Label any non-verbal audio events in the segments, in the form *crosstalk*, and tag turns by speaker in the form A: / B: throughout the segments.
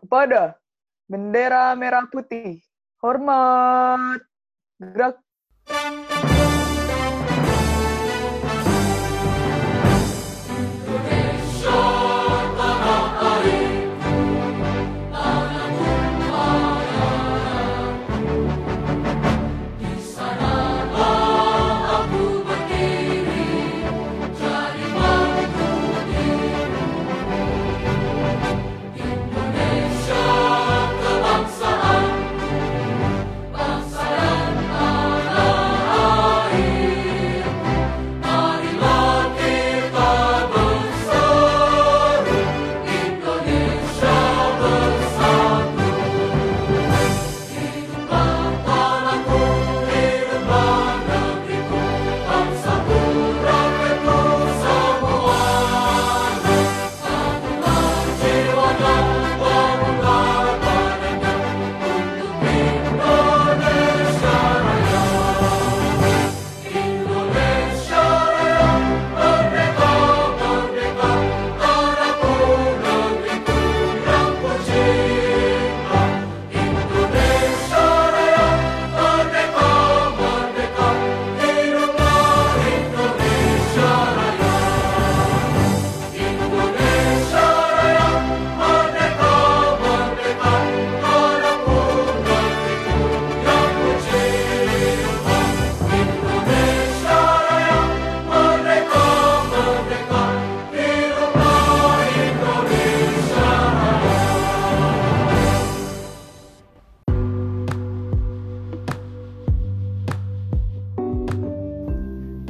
A: kepada bendera merah putih. Hormat. Gerak.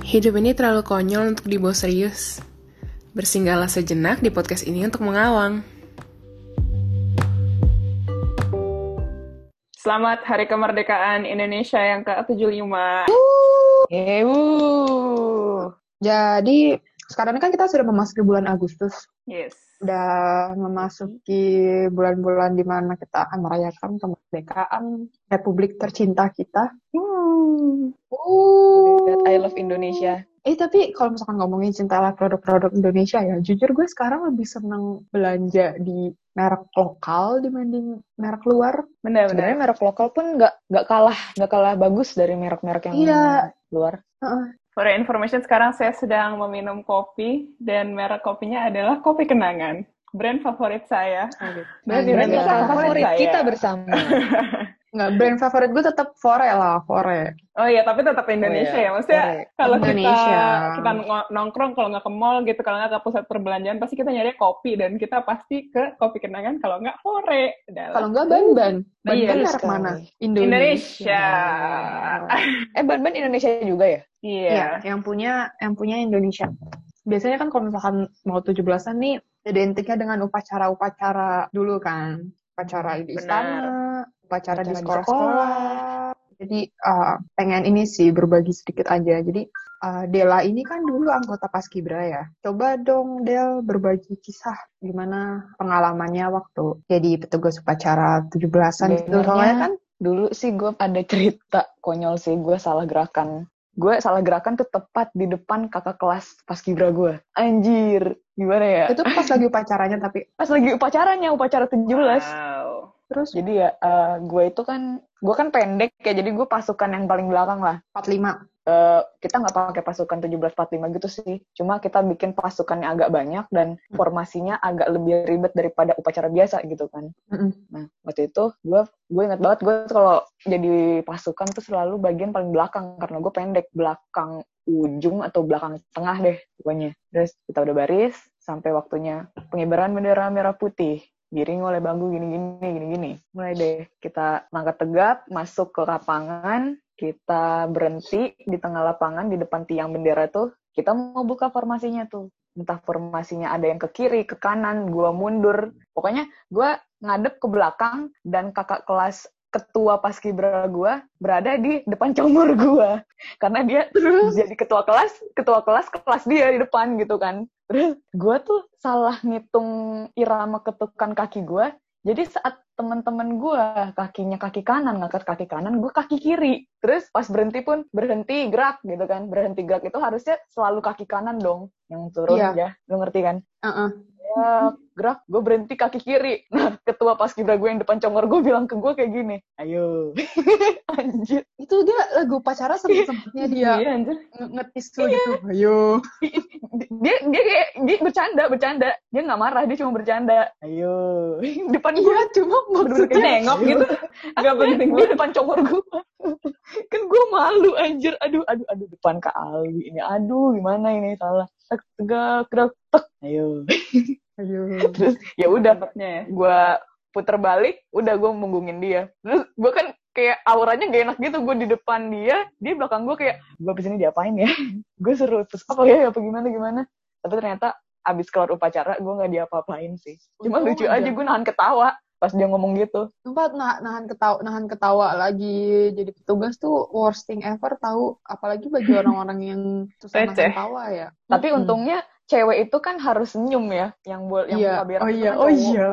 B: Hidup ini terlalu konyol untuk dibawa serius. Bersinggahlah sejenak di podcast ini untuk mengawang.
A: Selamat Hari Kemerdekaan Indonesia yang ke-75.
C: Ewu. Jadi sekarang ini kan kita sudah memasuki bulan Agustus.
A: Yes.
C: Udah memasuki bulan-bulan di mana kita akan merayakan kemerdekaan Republik tercinta kita.
A: Hmm.
C: Uh.
A: I love Indonesia.
C: Eh tapi kalau misalkan ngomongin cintalah produk-produk Indonesia ya, jujur gue sekarang lebih seneng belanja di merek lokal dibanding merek luar.
A: Benar, benar.
D: sebenarnya merek lokal pun nggak nggak kalah nggak kalah bagus dari merek-merek yang
C: Iya.
D: luar.
A: For information, sekarang saya sedang meminum kopi dan merek kopinya adalah Kopi Kenangan. Brand favorit saya.
C: Nah,
A: Brand
C: brand
A: Indonesia
D: favorit
A: saya.
D: kita bersama. *laughs*
C: Nggak, brand favorit gue tetap Fore lah, Fore.
A: Oh iya, tapi tetap Indonesia
D: Oh iya,
A: ya. Maksudnya
D: Fore.
A: kalau kita
C: Indonesia.
A: kita nongkrong kalau nggak ke mall gitu, kalau nggak ke pusat perbelanjaan pasti kita nyari kopi dan kita pasti ke kopi kenangan kalau nggak Fore.
C: Kalau nggak Ban-Ban.
A: Iya,
C: Ban-Ban merek
D: sekali.
C: mana?
A: Indonesia.
D: Eh ban-ban Indonesia juga ya?
A: Iya.
C: Iya, yang punya yang punya Indonesia. Biasanya kan kalau misalkan mau 17-an nih identiknya dengan upacara-upacara dulu kan. Upacara di
A: Benar.
C: istana, upacara, di
D: Upacara di
C: sekolah-sekolah. Jadi uh, pengen ini sih berbagi sedikit aja. Jadi uh, Dela ini kan dulu anggota Paskibra ya. Coba dong Del berbagi kisah gimana pengalamannya waktu jadi petugas upacara 17-an gitu. Soalnya kan
D: Dulu sih gue ada cerita konyol sih, gue salah gerakan. Gue salah gerakan tuh tepat di depan kakak kelas pas kibra gue. Anjir, gimana ya?
C: itu pas lagi *laughs* upacaranya tapi
D: Pas lagi upacaranya, upacara 17.
A: Wow.
C: Terus
D: Jadi ya, eh, gue itu kan, gue kan pendek ya, jadi gue pasukan yang paling belakang lah.
C: 45
D: Eh, kita nggak pakai pasukan 1745 gitu sih. Cuma kita bikin pasukannya agak banyak dan formasinya agak lebih ribet daripada upacara biasa gitu kan.
C: Mm-mm.
D: Nah, waktu itu gue gue ingat banget gue kalau jadi pasukan tuh selalu bagian paling belakang karena gue pendek belakang ujung atau belakang tengah deh pokoknya. Terus kita udah baris sampai waktunya pengibaran bendera merah putih. Giring oleh bangku gini-gini, gini-gini. Mulai deh kita langkah tegap, masuk ke lapangan, kita berhenti di tengah lapangan, di depan tiang bendera tuh, kita mau buka formasinya tuh. Entah formasinya ada yang ke kiri, ke kanan, gua mundur. Pokoknya gua ngadep ke belakang dan kakak kelas ketua paskibra gua berada di depan comor gua. Karena dia jadi ketua kelas ketua kelas kelas dia di depan gitu kan. Terus gua tuh salah ngitung irama ketukan kaki gua. Jadi saat teman-teman gua kakinya kaki kanan ngangkat kaki kanan gua kaki kiri. Terus pas berhenti pun berhenti gerak gitu kan. Berhenti gerak itu harusnya selalu kaki kanan dong yang turun
C: Iya.
D: ya. Lu ngerti kan?
C: Uh-uh.
D: gerak, gerak, gue berhenti kaki kiri. Nah, ketua pas kibra gue yang depan congor gue bilang ke gue kayak gini, ayo. *laughs* Anjir.
C: Itu dia lagu pacara sempet-sempetnya dia
A: Iya, anjir.
C: nge- ngetis lu gitu. Ayo. *laughs*
D: Dia dia kayak dia bercanda, bercanda. Dia nggak marah, dia cuma bercanda. Ayo. *laughs* Depan gue
C: Iya, cuma maksudnya
A: Nengok gitu. Gak penting
D: di
A: banget.
D: depan congor gue. kan gue malu anjir. Aduh, aduh, aduh depan ke Alwi ini. Aduh, gimana ini salah. Tegak, gerak, tek. Ayo. Terus ya udah
A: ya.
D: gue puter balik, udah gue menggungin dia. Terus gue kan kayak auranya gak enak gitu, gue di depan dia, dia belakang gue kayak, gue abis ini diapain ya? *laughs* gue seru, terus apa ya, apa gimana, gimana. Tapi ternyata abis keluar upacara, gue gak diapa-apain sih. Cuma
C: Untung
D: lucu
C: aja.
D: aja, gue nahan ketawa pas dia ngomong gitu.
C: Tempat nah, nahan ketawa, nahan ketawa lagi. Jadi petugas tuh worst thing ever tahu. Apalagi bagi *laughs* orang-orang yang susah nahan ketawa ya.
D: Tapi
C: Mm-mm.
D: untungnya cewek itu kan harus senyum ya, yang bol yang
C: iya.
D: muka berak
C: oh iya,
D: kan
C: oh iya.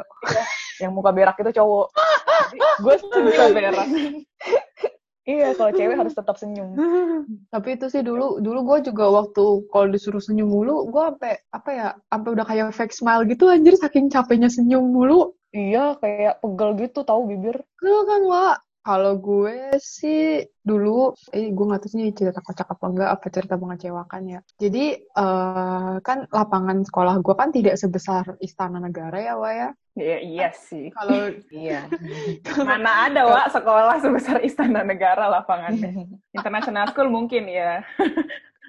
D: Yang muka berak itu cowok. *laughs* gue
A: Muka berak. *laughs*
D: Iya, kalau cewek harus tetap senyum. *laughs*
C: Tapi itu sih dulu dulu gue juga waktu kalau disuruh senyum mulu, gue sampai apa ya, sampai udah kayak fake smile gitu anjir saking capeknya senyum mulu.
D: Iya, kayak pegel gitu tahu bibir.
C: Gue kan Wak. Kalau gue sih dulu, eh gue nggak tahu sih cerita kocak apa enggak, apa cerita mengecewakan ya. Jadi eh, kan lapangan sekolah gue kan tidak sebesar Istana Negara ya, Wak ya.
A: Iya, iya sih.
C: Kalau *laughs*
D: Iya. *laughs*
A: Mana ada, Wak, sekolah sebesar Istana Negara lapangannya. International School mungkin ya.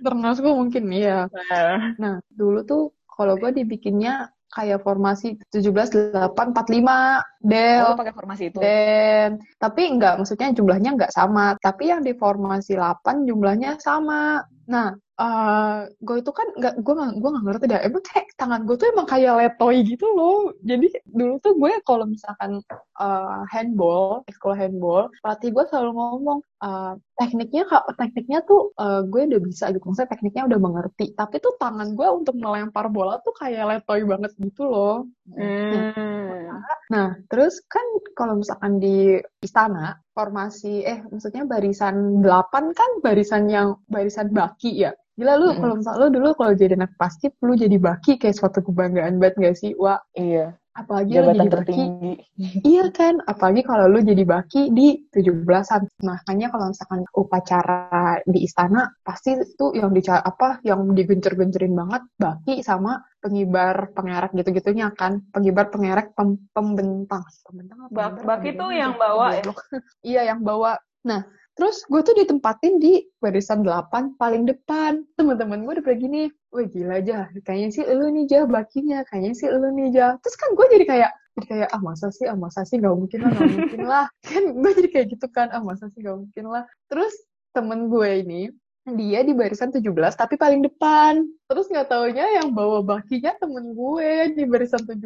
C: internal gue mungkin.
A: Nah,
C: Nah, dulu tuh kalau gue dibikinnya kayak formasi 17 8 45 Del.
D: Oh, pakai formasi itu.
C: Dan tapi enggak maksudnya jumlahnya enggak sama, tapi yang di formasi 8 jumlahnya sama. Nah, eh gue itu kan enggak gue nggak gue nggak ngerti dah. Emang kayak tangan gue tuh emang kayak letoy gitu loh. Jadi dulu tuh gue kalau misalkan eh, handball, sekolah handball, pelatih gue selalu ngomong eh, tekniknya tekniknya tuh eh, gue udah bisa gitu. Maksudnya tekniknya udah mengerti. Tapi tuh tangan gue untuk melempar bola tuh kayak letoy banget gitu loh.
A: hmm.
C: Nah, terus kan kalau misalkan di istana, formasi, eh maksudnya barisan 8 kan barisan yang, barisan baki ya. Gila lu,
D: Mm-mm.
C: kalau misalnya lu dulu kalau jadi anak basket, lu jadi baki kayak suatu kebanggaan banget gak sih? Wah,
D: Iya,
C: apalagi lu
D: jabatan
C: jadi baki.
D: tertinggi. *laughs*
C: Iya kan, apalagi kalau lu jadi baki di 17-an. Makanya kalau misalkan upacara di istana, pasti itu yang dica apa, yang digencer-gencerin banget, baki sama pengibar, pengerek gitu-gitunya kan. Pengibar, pengerek, pem- pembentang. Pembentang apa?
A: Bak-
C: pengibar,
A: baki tuh yang bawa ya? *laughs*
C: Iya, yang bawa. Nah, terus gue tuh ditempatin di barisan 8 paling depan. Temen-temen gue udah pada gini, wah gila aja, kayaknya sih lu nih jah bakinya, kayaknya sih lu nih jah. Terus kan gue jadi kayak, jadi kayak ah masa sih, ah masa sih, gak mungkin lah, gak mungkin lah. *laughs* Kan gue jadi kayak gitu kan, ah masa sih, gak mungkin lah. Terus temen gue ini, dia di barisan 17 tapi paling depan. Terus nggak taunya yang bawa bakinya temen gue di barisan 17.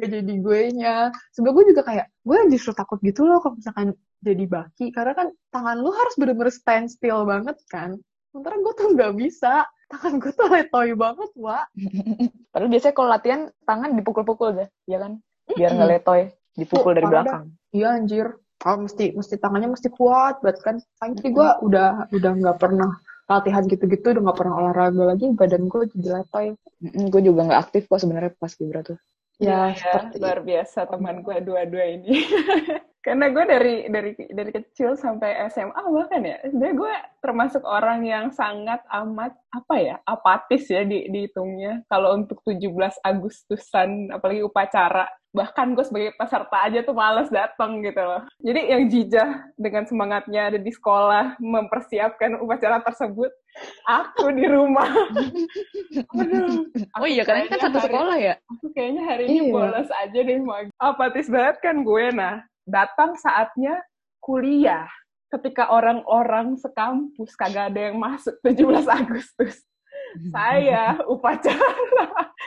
C: Gak jadi gue nya. Sebenernya gue juga kayak, gue justru takut gitu loh kalau misalkan jadi baki. Karena kan tangan lu harus bener-bener stand still banget kan. Sementara gue tuh nggak bisa. Tangan gue tuh letoy banget, Wak. *laughs*
D: Padahal biasanya kalau latihan tangan dipukul-pukul deh, ya kan? Biar nggak letoy, dipukul
C: Oh,
D: dari belakang.
C: Iya anjir. Oh, mesti mesti tangannya mesti kuat banget kan. Saking gue udah udah nggak pernah latihan gitu-gitu, udah nggak pernah olahraga lagi, badan gue jadi letoy.
D: gue juga nggak aktif kok sebenarnya pas kibra tuh.
C: Ya,
A: Iya,
C: seperti
A: luar biasa teman gue dua-dua ini. *laughs* Karena gue dari dari dari kecil sampai SMA bahkan ya, sebenarnya gue termasuk orang yang sangat amat apa ya apatis ya di dihitungnya. Kalau untuk 17 Agustusan, apalagi upacara, bahkan gue sebagai peserta aja tuh males datang gitu loh. Jadi yang jijah dengan semangatnya ada di sekolah mempersiapkan upacara tersebut, aku di rumah. *laughs* Aduh,
D: Oh iya, kalian kan satu
A: hari-
D: sekolah ya?
A: Aku kayaknya hari ini
C: Iya.
A: bolos aja deh, Mag. Apatis banget kan gue. Nah, datang saatnya kuliah. Ketika orang-orang sekampus kagak ada yang masuk 17 Agustus. Saya *laughs* upacara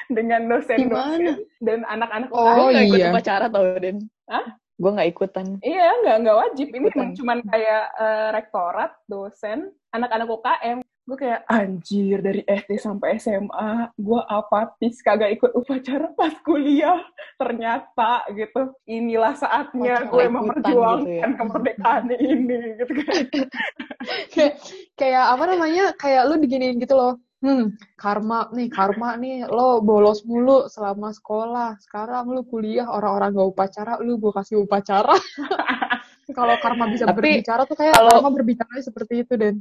A: dengan dosen-dosen dan anak-anak
C: Oh,
D: nggak ikut
C: iya.
D: upacara tau, Den.
A: Hah?
D: Gue nggak ikutan.
A: Iya, nggak nggak wajib. Ini
D: Ikutan.
A: cuman kayak eh, rektorat, dosen, anak-anak UKM. Gue kayak anjir dari SD sampai SMA, gue apatis kagak ikut upacara pas kuliah. Ternyata gitu, inilah saatnya gue memperjuangkan
D: gitu ya.
A: kemerdekaan ini gitu kan. *laughs*
C: kayak kayak apa namanya? Kayak lu diginiin gitu loh. Hmm, karma nih, karma nih, lo bolos mulu selama sekolah. Sekarang lu kuliah, orang-orang gak upacara, lu gue kasih upacara. *laughs* kalau karma bisa
D: Tapi,
C: berbicara tuh kayak
D: kalau-
C: karma berbicara seperti itu, Den.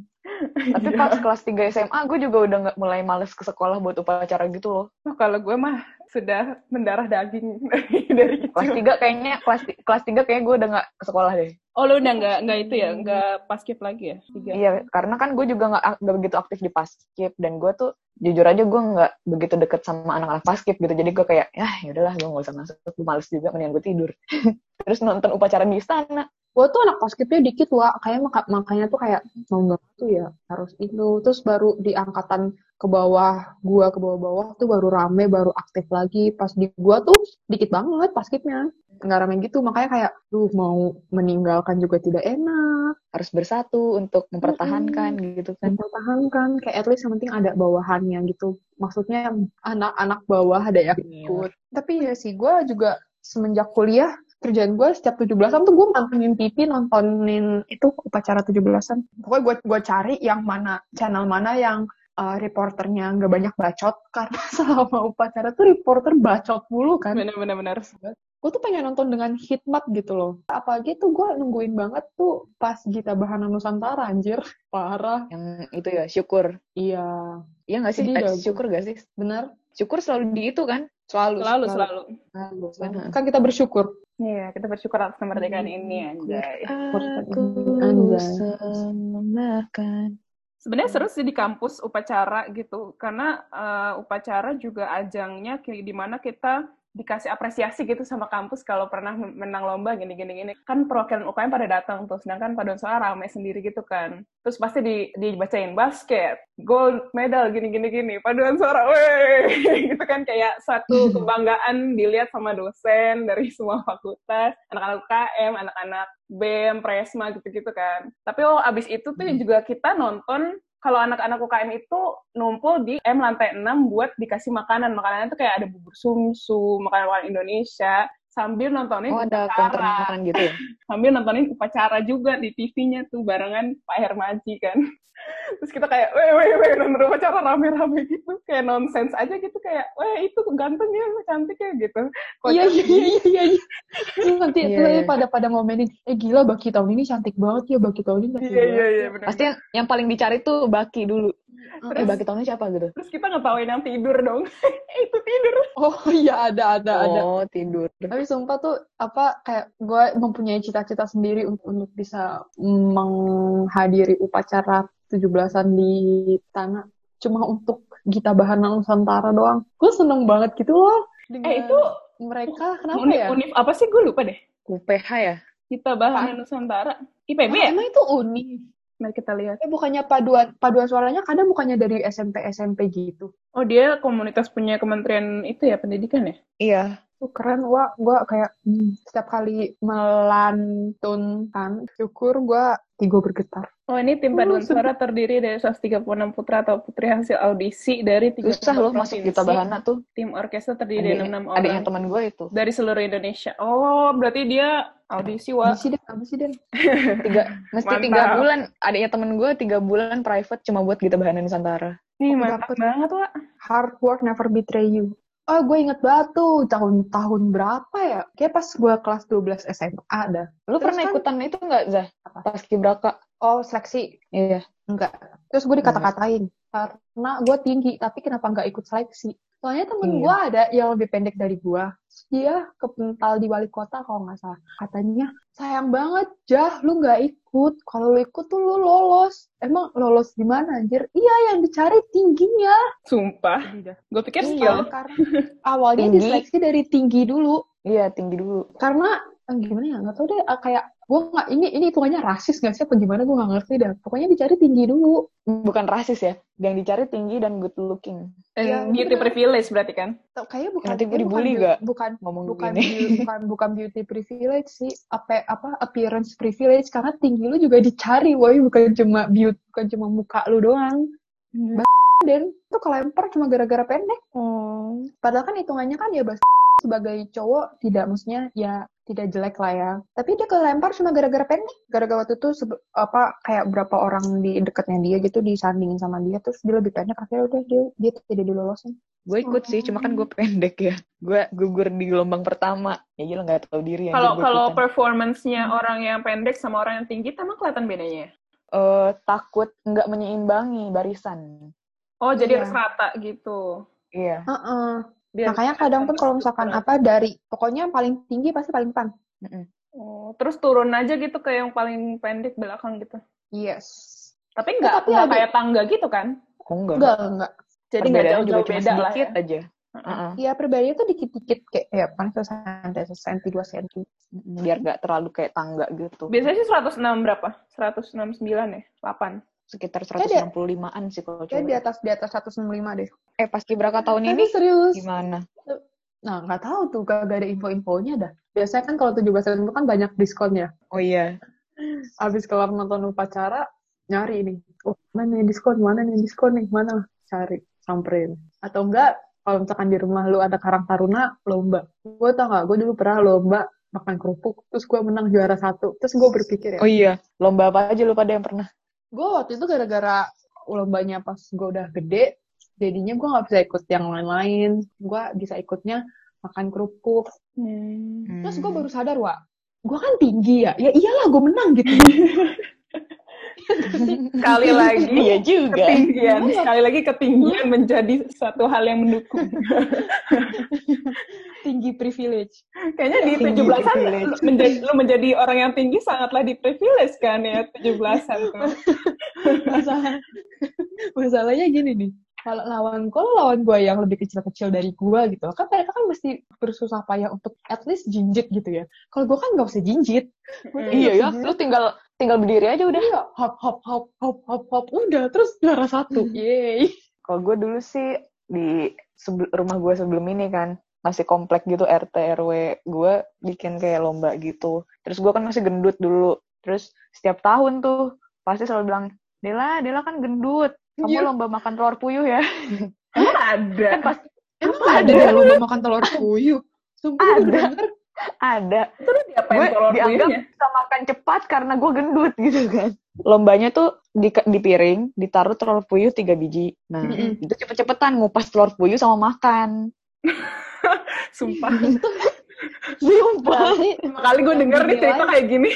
D: Tapi pas kelas 3 SMA, gue juga udah nggak mulai males ke sekolah buat upacara gitu loh.
A: Oh, kalau gue mah sudah mendarah daging *laughs* dari, dari
D: Kelas
A: kecil.
D: 3 kayaknya, kelas, kelas 3 kayaknya gue udah nggak ke sekolah deh.
A: Oh, lu udah nggak nggak itu ya, nggak paskib lagi ya? Tiga.
D: Iya, karena kan gue juga nggak ak- nggak begitu aktif di paskib dan gue tuh jujur aja gue nggak begitu deket sama anak-anak paskib gitu. Jadi gue kayak, ya yaudahlah gue nggak usah masuk, gue males juga mendingan gue tidur. *laughs* Terus nonton upacara di istana.
C: Gue tuh anak paskibnya dikit, Wak. Kayak maka- makanya tuh kayak, mau nggak tuh ya, harus itu. Terus baru di angkatan ke bawah, gua ke bawah-bawah tuh baru rame, baru aktif lagi. Pas di gua tuh dikit banget paskibnya. Nggak rame gitu, makanya kayak, duh mau meninggalkan juga tidak enak.
D: Harus bersatu untuk mempertahankan gitu kan.
C: Mempertahankan, kayak at least yang penting ada bawahannya gitu. Maksudnya anak-anak bawah ada yang ikut. Tapi ya sih, gua juga semenjak kuliah, kerjaan gue setiap 17-an tuh gue mantengin TV nontonin itu upacara 17-an. Pokoknya gue gue cari yang mana, channel mana yang uh, reporternya nggak banyak bacot. *laughs* Karena selama upacara tuh reporter bacot mulu kan.
A: Bener-bener.
C: Gue tuh pengen nonton dengan hikmat gitu loh. Apalagi tuh gue nungguin banget tuh pas Gita Bahana Nusantara anjir. Parah.
D: Yang itu ya, syukur.
C: Iya,
D: Iya nggak sih?
C: Sedih
D: Eh, syukur gak sih?
C: bener.
D: Syukur selalu di itu kan?
C: Selalu,
A: Selalu, selalu.
C: selalu.
D: Bener.
C: Kan kita bersyukur.
A: Iya, kita bersyukur atas kemerdekaan ini, anjay.
D: Aku.
A: Sebenarnya seru sih di kampus upacara gitu, karena eh, upacara juga ajangnya di mana kita dikasih apresiasi gitu sama kampus kalau pernah men- menang lomba gini-gini gini. Kan perwakilan UKM pada datang tuh, sedangkan paduan suara rame sendiri gitu kan. Terus pasti di, dibacain basket, gold medal gini-gini gini, paduan suara, weh, *laughs* gitu kan kayak satu *laughs* kebanggaan dilihat sama dosen dari *laughs* semua fakultas, anak-anak UKM, anak-anak BEM, Presma gitu-gitu kan. Tapi oh abis itu tuh juga kita nonton kalau anak-anak UKM itu numpul di M lantai 6 buat dikasih makanan. Makanannya tuh kayak ada bubur sumsu, makanan-makanan Indonesia sambil nontonin
D: Oh ada
A: upacara.
D: gitu ya? *laughs*
A: Sambil nontonin upacara juga di TV-nya tuh barengan Pak Hermaji kan. *laughs* Terus kita kayak, weh, weh, weh, nonton upacara rame-rame gitu. Kayak nonsens aja gitu, kayak, weh, itu ganteng ya, cantik ya, gitu.
C: Iya, iya, iya, iya, iya. Terus nanti
D: Iya,
C: terus
D: iya.
C: pada pada ngomenin, eh gila Baki tahun ini cantik banget ya, Baki tahun ini
A: Iya, iya, iya.
D: Pasti yang, yang paling dicari tuh Baki dulu. Eh
A: Terus-
D: Baki tahunnya siapa gitu?
A: Terus kita ngetawain yang tidur dong. *laughs* itu tidur.
C: Oh iya ada ada ada.
D: Oh tidur.
C: Tapi sumpah tuh apa kayak gue mempunyai cita-cita sendiri untuk, untuk bisa menghadiri upacara 17-an di tanah cuma untuk Gita Bahana Nusantara doang. Gue seneng banget gitu loh. dengan
A: Eh, itu
C: mereka kenapa
A: Unif,
C: ya?
A: unif apa sih? Gue lupa deh.
D: UPH ya?
A: Kita Bahana Nusantara. IPB
C: Oh,
A: ya?
C: emang itu uni.
A: Mari kita lihat.
C: Eh bukannya paduan paduan suaranya kadang bukannya dari SMP SMP gitu.
A: Oh, dia komunitas punya kementerian itu ya, pendidikan ya?
D: Iya.
C: Tuh keren, wah gue kayak hmm, setiap kali melantunkan syukur gue tigo bergetar.
A: Oh, ini tim
C: Oh,
A: paduan
C: sedih.
A: suara terdiri dari 136 putra atau putri hasil audisi dari 30
D: Susah loh masuk
A: provinsi.
D: kita bahana tuh.
A: Tim orkestra terdiri dari
D: Adiknya,
A: 66
D: adiknya
A: orang
D: teman gue itu.
A: dari seluruh Indonesia. Oh, berarti dia audisi, wah.
C: Den? Apa sih Den?
D: Tiga, mesti
A: Mantap.
D: tiga bulan. Adiknya temen gue tiga bulan private cuma buat kita bahana Nusantara.
A: Nih, mantap
C: dapet.
A: banget, wah.
C: Hard work never betray you. Oh, gue inget banget tuh tahun-tahun berapa ya? Kayak pas gue kelas 12 SMA ada.
D: Lu
C: Terus
D: pernah
C: kan-
D: ikutan itu nggak, Zah?
C: Apa?
D: Pas Kibraka.
C: Oh, seleksi.
D: Iya.
C: Enggak. Terus gue dikata-katain. Karena gue tinggi, tapi kenapa nggak ikut seleksi? Soalnya temen
D: Iya.
C: gue ada yang lebih pendek dari gue. Dia kepental di wali kota kalau nggak salah. Katanya, sayang banget, Jah, lu nggak ikut. Kalau lu ikut tuh lu lolos. Emang lolos di mana, anjir? Iya, yang dicari tingginya.
A: Sumpah. Gue pikir
C: Iya,
A: skill.
C: karena awalnya
D: Tinggi.
C: diseleksi dari tinggi dulu.
D: Iya, tinggi dulu.
C: karena eh, gimana ya nggak tahu deh eh, kayak gue nggak ini ini hitungannya rasis nggak sih apa gimana gue nggak ngerti dah pokoknya dicari tinggi dulu
D: Bukan rasis ya. Yang dicari tinggi dan good looking.
A: Eh,
C: Iya,
A: beauty
C: bener.
A: privilege berarti kan?
C: Tuh, kayaknya bukan
D: Nanti gue dibully
C: bukan,
D: nggak?
C: bukan
D: Ngomong
C: bukan
D: gini.
C: bukan bukan beauty privilege sih apa apa appearance privilege karena tinggi lu juga dicari woi bukan cuma beauty bukan cuma muka lu doang dan itu kelempar cuma gara-gara pendek
D: Oh.
C: padahal kan hitungannya kan ya bas sebagai cowok tidak maksudnya ya tidak jelek lah ya. Tapi dia kelempar cuma gara-gara pendek. Gara-gara waktu itu apa kayak berapa orang di dekatnya dia gitu disandingin sama dia terus dia lebih pendek akhirnya udah dia dia tidak dilolosin.
D: Gue ikut sih, cuma kan gue pendek ya. Gue gugur di gelombang pertama. Ya gila nggak tahu diri.
A: Kalau kalau performance-nya orang yang pendek sama orang yang tinggi, emang kelihatan bedanya?
D: Eh, takut nggak menyeimbangi barisan.
A: Oh, jadi
C: Iya.
A: harus rata gitu.
D: Iya.
C: Heeh.
A: Biar
C: Makanya kadang pun kalau misalkan apa dari pokoknya yang paling tinggi pasti paling depan.
A: Oh, terus turun aja gitu ke yang paling pendek belakang gitu.
C: Yes.
A: Tapi nggak
C: tapi
A: nggak
C: ada-
A: kayak tangga gitu kan?
D: Oh, enggak.
C: Enggak, enggak.
A: Jadi nggak
D: Perbedaannya juga
A: jauh-jauh
D: cuma
A: beda lah ya.
D: sedikit aja. Heeh.
C: Ya perbedaannya tuh dikit-dikit kayak ya paling sesenti, sesenti, dua senti.
D: Mm-mm, Biar nggak terlalu kayak tangga gitu.
A: Biasanya sih 106 berapa? 169 ya? 8.
D: Sekitar
C: Kayak
D: 165-an sih kalau
C: Kayak di
D: cewek.
C: atas di atas 165 deh.
D: Eh, pas Kibraka tahun ini
C: serius.
D: gimana?
C: Nah, nggak tahu tuh, gak, ada info-infonya dah. Biasanya kan kalau 17 September kan banyak diskonnya.
D: Oh iya.
C: Abis kelar nonton upacara, nyari nih. Oh, mana nih diskon, mana nih diskon nih, mana? Cari, samperin. Atau enggak, kalau misalkan di rumah lu ada Karang Taruna, lomba. Gue tau gak, gue dulu pernah lomba makan kerupuk, terus gue menang juara satu. Terus gue berpikir ya,
D: Oh iya. Lomba apa aja lu pada yang pernah?
C: Gue waktu itu gara-gara lombanya pas gue udah gede, jadinya gue nggak bisa ikut yang lain-lain. Gue bisa ikutnya makan kerupuk.
A: Hmm.
C: Terus gue baru sadar, Wak, gue kan tinggi ya. Ya iyalah gue menang gitu. *laughs*
A: Sekali lagi
D: Iya juga.
A: ketinggian, sekali lagi ketinggian menjadi satu hal yang mendukung.
C: tinggi privilege.
A: Kayaknya di
D: Tinggi
A: 17-an
D: privilege.
A: lu menjadi, lu menjadi orang yang tinggi sangatlah di privilege kan ya 17-an tuh.
C: Masalah, masalahnya gini nih. Kalau lawan gue, lawan gue yang lebih kecil-kecil dari gue gitu. Kan mereka kan mesti bersusah payah untuk at least jinjit gitu ya. Kalau gue kan gak usah jinjit. Tuh
D: Iya ya,
C: jinjit.
D: lu tinggal tinggal berdiri aja udah.
C: Iya, hop hop hop hop hop hop udah terus juara satu. Yeay.
D: Kalau gue dulu sih di sebel- rumah gue sebelum ini kan masih komplek gitu RT RW gue bikin kayak lomba gitu. Terus gue kan masih gendut dulu. Terus setiap tahun tuh pasti selalu bilang, Dela, Dela kan gendut. Kamu
C: Iya.
D: lomba makan telur puyuh ya.
A: Emang ada.
D: Kan pas
C: Emang ada ya lomba makan telur puyuh? Sumpah gue
D: Ada.
C: denger.
D: Ada.
A: Itu lu diapain
D: Gue
A: telur
D: dianggap bisa makan cepat karena gue gendut gitu kan. Lombanya tuh di, di piring ditaruh telur puyuh tiga biji. Nah,
C: Mm-mm.
D: itu cepet-cepetan ngupas telur puyuh sama makan. *laughs*
A: Sumpah. *laughs*
D: Sumpah.
C: Berarti
A: Pertama kali gue denger nih cerita kayak gini.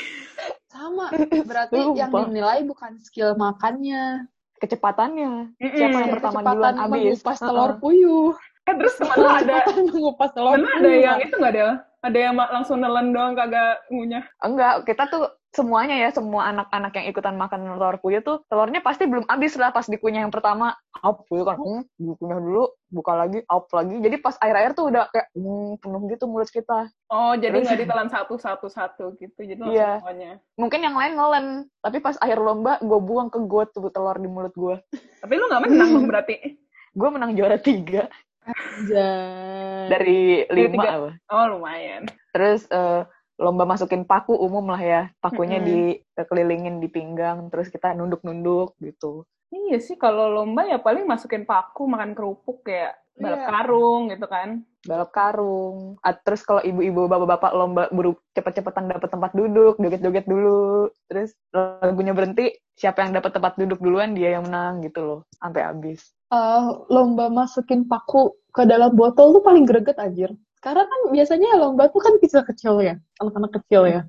C: sama. *laughs* Berarti yang
D: Sumpah.
C: dinilai bukan skill makannya.
D: Kecepatannya.
A: Mm-mm.
D: Siapa yang pertama duluan habis?
C: mengupas
D: Heeh.
C: telur puyuh.
A: Eh terus lu ada,
C: mengupas telur puyuh.
A: ada yang itu nggak ada? Ada yang langsung nelen doang kagak ngunyah.
D: Enggak, kita tuh semuanya ya, semua anak-anak yang ikutan makan telur puyuh tuh, telurnya pasti belum habis lah pas dikunyah yang pertama. Hap, puyuh kan, hmm, dikunyah dulu, buka lagi, hap lagi. Jadi pas air-air tuh udah kayak, hmm, penuh gitu mulut kita.
A: Oh, jadi nggak ditelan satu-satu-satu gitu. Jadi
D: Iya.
A: semuanya.
D: Mungkin yang lain ngelen, tapi pas akhir lomba, gue buang ke got tuh telur di mulut gue.
A: Tapi lu nggak menang berarti. *laughs*
D: Gue menang juara tiga
C: Anjay.
D: dari lima. apa.
A: Oh, lumayan.
D: Terus eh, lomba masukin paku umum lah ya. Pakunya
A: Mm-mm.
D: dikelilingin di pinggang, terus kita nunduk-nunduk gitu.
A: Iya sih, kalau lomba ya paling masukin paku, makan kerupuk kayak balap
C: Iya.
A: karung gitu kan.
D: balap karung. Ah, terus kalau ibu-ibu bapak-bapak lomba buru cepet-cepetan dapat tempat duduk, joget-joget dulu. Terus lagunya berhenti, siapa yang dapat tempat duduk duluan dia yang menang gitu loh, sampai habis.
C: Eh, lomba masukin paku ke dalam botol tuh paling greget anjir. Karena kan biasanya lomba tuh kan kecil-kecil ya, anak-anak kecil ya.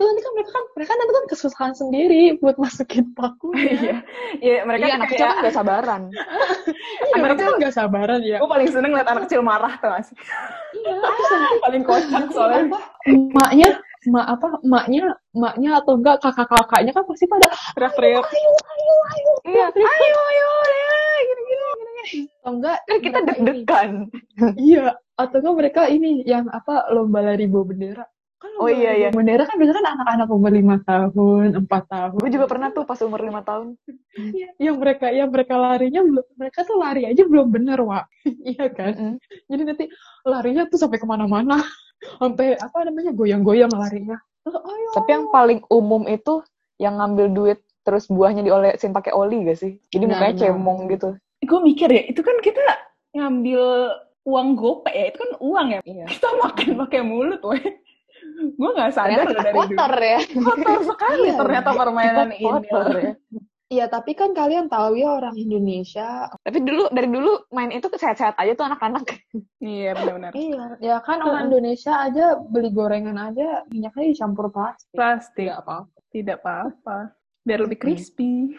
C: Tuh nanti kan mereka kan mereka nanti kan kesusahan sendiri buat masukin paku. *laughs*
A: Iya, iya mereka
D: Iya, anak kecil kan gak sabaran. *laughs*
C: Iya, mereka kan nggak sabaran ya.
A: gue paling seneng liat anak kecil marah tuh gak sih?
C: Iya, *laughs*
A: paling kocak soalnya.
C: apa? Emaknya, emak apa? Emaknya, emaknya atau enggak kakak-kakaknya kan pasti pada
A: Teriak-teriak.
C: ayo, ayo, ayo.
D: Iya, ayo, ayo, ya, gini-gini, gini-gini.
C: Atau enggak
D: Kan kita deg-degan. *laughs*
C: Iya, atau enggak mereka ini yang apa lomba lari bawa bendera. Kan
D: Oh, iya, iya.
C: bendera kan biasanya kan anak-anak umur lima tahun, empat tahun.
D: Gue juga pernah tuh pas umur lima tahun.
C: Iya, yang mereka yang mereka larinya belum mereka tuh lari aja belum bener, Wak. *laughs* iya kan?
D: Mm-mm.
C: Jadi nanti larinya tuh sampai ke mana-mana. *laughs* Sampai apa namanya goyang-goyang larinya. Terus, ayo.
D: Tapi yang paling umum itu yang ngambil duit terus buahnya diolesin pakai oli gak sih? Jadi
C: Nah,
D: mukanya
C: nah.
D: cemong gitu.
A: Gue mikir ya, itu kan kita ngambil uang gope ya, itu kan uang ya.
D: Iya.
A: Kita makan pakai mulut, weh. Gue nggak sadar
D: Ternyata
A: dari dulu.
D: kotor ya. *laughs*
A: Kotor sekali
C: Iya,
A: ternyata permainan ini.
D: kotor ya.
C: Iya, tapi kan kalian tahu ya orang Indonesia.
D: Tapi dulu dari dulu main itu sehat-sehat aja tuh anak-anak.
A: Iya, benar-benar.
C: Iya, ya kan orang Indonesia aja beli gorengan aja minyaknya dicampur plastik.
A: Plastik.
C: Tidak apa-apa.
A: Tidak apa-apa. Biar lebih crispy.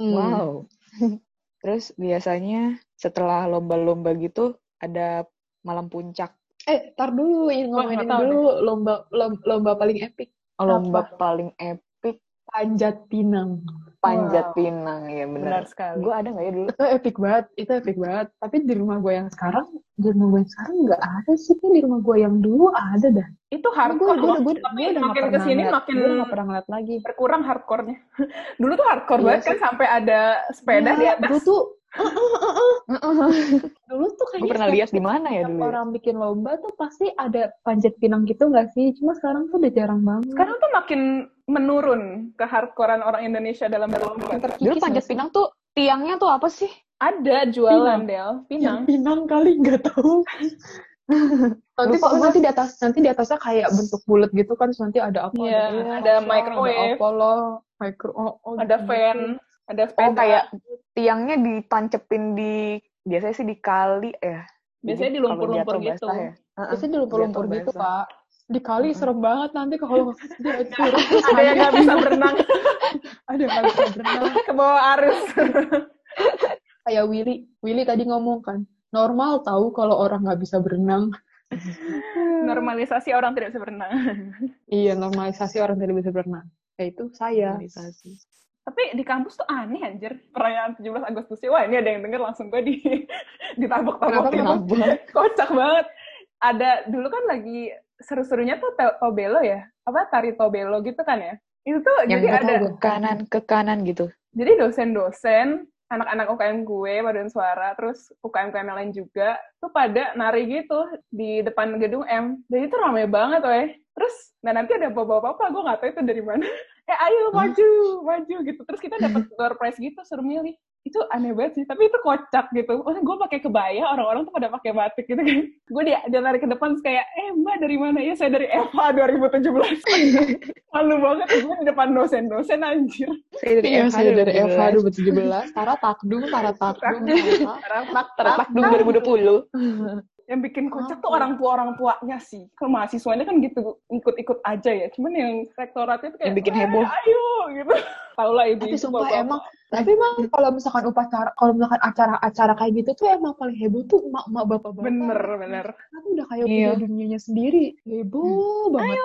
C: Hmm.
D: Wow. *laughs* Terus biasanya setelah lomba-lomba gitu ada malam puncak.
C: Eh, tar dulu ini ngomongin dulu lomba, lomba lomba paling epic.
D: Lomba
C: Apa?
D: paling epic
C: Panjat Pinang.
D: panjat
A: Wow.
D: pinang ya
A: Benar
D: benar.
A: sekali.
D: Gue ada nggak ya dulu?
C: Itu epic banget, itu epic banget. Tapi di rumah gue yang sekarang, di rumah gue yang sekarang nggak ada sih. Tapi di rumah gue yang dulu ada dah.
A: Itu
C: Gue
A: hardcore
C: gue
A: loh.
C: gue udah nggak
A: makin
C: pernah
A: ke sini
C: ngeliat-
A: makin
C: gue nggak pernah ngeliat lagi.
A: berkurang hardcore-nya. *laughs* Dulu tuh hardcore
C: Iya
A: banget kan sampai ada sepeda di
C: Iya,
A: atas.
C: Dulu tuh, *laughs* dulu tuh kayaknya
D: Gue pernah lihat di mana ya dulu. ya?
C: orang bikin lomba tuh pasti ada panjat pinang gitu nggak sih? Cuma sekarang tuh udah jarang banget.
A: Sekarang tuh makin menurun ke hardcorean orang Indonesia dalam berlomba.
C: Terkikis
D: Dulu
C: nggak
D: panjat pinang tuh tiangnya tuh apa sih?
A: Ada jualan
C: Pinang.
A: Del, pinang.
C: pinang kali nggak tahu. *laughs* nanti
D: Lupa
C: kok nanti di atas nanti di atasnya kayak bentuk bulat gitu kan nanti ada apa
A: Iya,
C: ada,
A: ada
C: kipas,
A: microwave.
C: ada apa loh micro oh, oh,
A: Ada
C: gitu.
A: fan, ada sepeda.
D: Oh kayak tiangnya ditancepin di biasanya sih di kali ya.
A: Biasanya
D: Jadi
A: di lumpur-lumpur gitu.
D: basah ya.
C: biasanya di lumpur-lumpur gitu pak di kali serem banget nanti kalau *laughs* dia curug
A: ada yang nggak bisa berenang *laughs*
C: ada yang nggak bisa berenang *laughs*
A: ke bawah arus.
C: kayak Willy Willy tadi ngomong kan normal tahu kalau orang nggak bisa berenang
A: Normalisasi orang tidak bisa berenang.
C: iya normalisasi orang tidak bisa berenang ya itu saya
A: Tapi di kampus tuh aneh anjir. Perayaan 17 Agustus. Wah ini ada yang denger langsung gue di *laughs* ditabok-tabok.
C: Kenapa, *laughs*
A: Kocak banget. Ada, dulu kan lagi seru-serunya tuh to- tobelo ya. Apa, tari tobelo gitu kan ya. Itu tuh
C: Yang
A: jadi ada,
D: Ke kanan ke kanan gitu.
A: jadi dosen-dosen, anak-anak UKM gue, paduan suara, terus UKM-UKM yang lain juga, tuh pada nari gitu di depan gedung M. Dan itu rame banget, weh. Terus, nah nanti ada bapak-bapak, gue nggak tahu itu dari mana. *laughs* Eh, ayo maju, maju gitu. Terus kita dapat door prize gitu, suruh milih. Itu aneh banget sih, tapi itu kocak gitu. Oh, gue pakai kebaya, orang-orang tuh pada pakai batik gitu kan. *laughs* Gue dia, dia lari ke depan, terus kayak, eh mbak dari mana? Ya saya dari Eva 2017. *laughs* Malu banget, gue di depan dosen-dosen anjir.
D: Saya dari
C: Iya,
D: FH
C: saya dari FH
D: 2017.
C: 2017. Tara takdung, Tara takdung. Tara.
D: Dulu 2020. *laughs*
A: yang bikin kocak tuh orang tua orang tuanya sih kalau mahasiswanya kan gitu ikut-ikut aja ya cuman yang rektoratnya tuh kayak
D: Yang bikin
A: "Eh,
D: heboh."
A: ayo gitu *laughs* tau lah ibu
C: Tapi
A: itu
C: sumpah emang, tapi emang kalau misalkan upacara, kalau misalkan acara-acara kayak gitu tuh emang paling heboh tuh emak-emak bapak-bapak.
A: bener bener
C: Aku udah kayak
D: Iya.
C: punya dunianya sendiri. Heboh banget.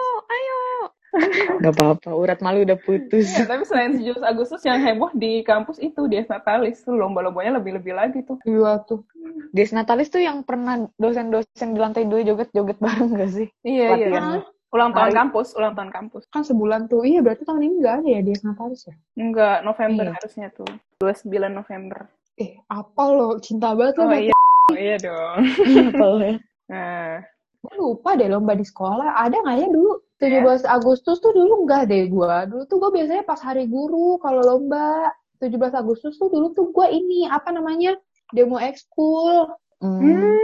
D: Gak apa-apa, urat malu udah putus.
A: Ya, tapi selain 17 Agustus yang heboh di kampus itu di Natalis tuh lomba-lombanya lebih-lebih lagi tuh
C: Iya tuh.
D: Des Natalis tuh yang pernah dosen-dosen di lantai dua joget-joget bareng gak sih?
A: iya iya
D: Latihan.
A: ulang tahun
D: Hari.
A: kampus ulang tahun kampus
C: Kan sebulan tuh. Iya berarti tahun ini enggak ada ya dia Natalis ya?
A: enggak November
D: Iya.
A: harusnya tuh 29 November
C: Eh, apa lo? Cinta banget lo.
A: oh
C: sama
A: iya oh, iya dong *laughs*
D: Apalnya.
A: nah
C: Gue lupa deh lomba di sekolah. Ada nggak ya dulu? 17 Agustus tuh dulu enggak deh gue. Dulu tuh gue biasanya pas hari guru kalau lomba 17 Agustus tuh dulu tuh gue ini apa namanya demo ekskul.
D: Hmm.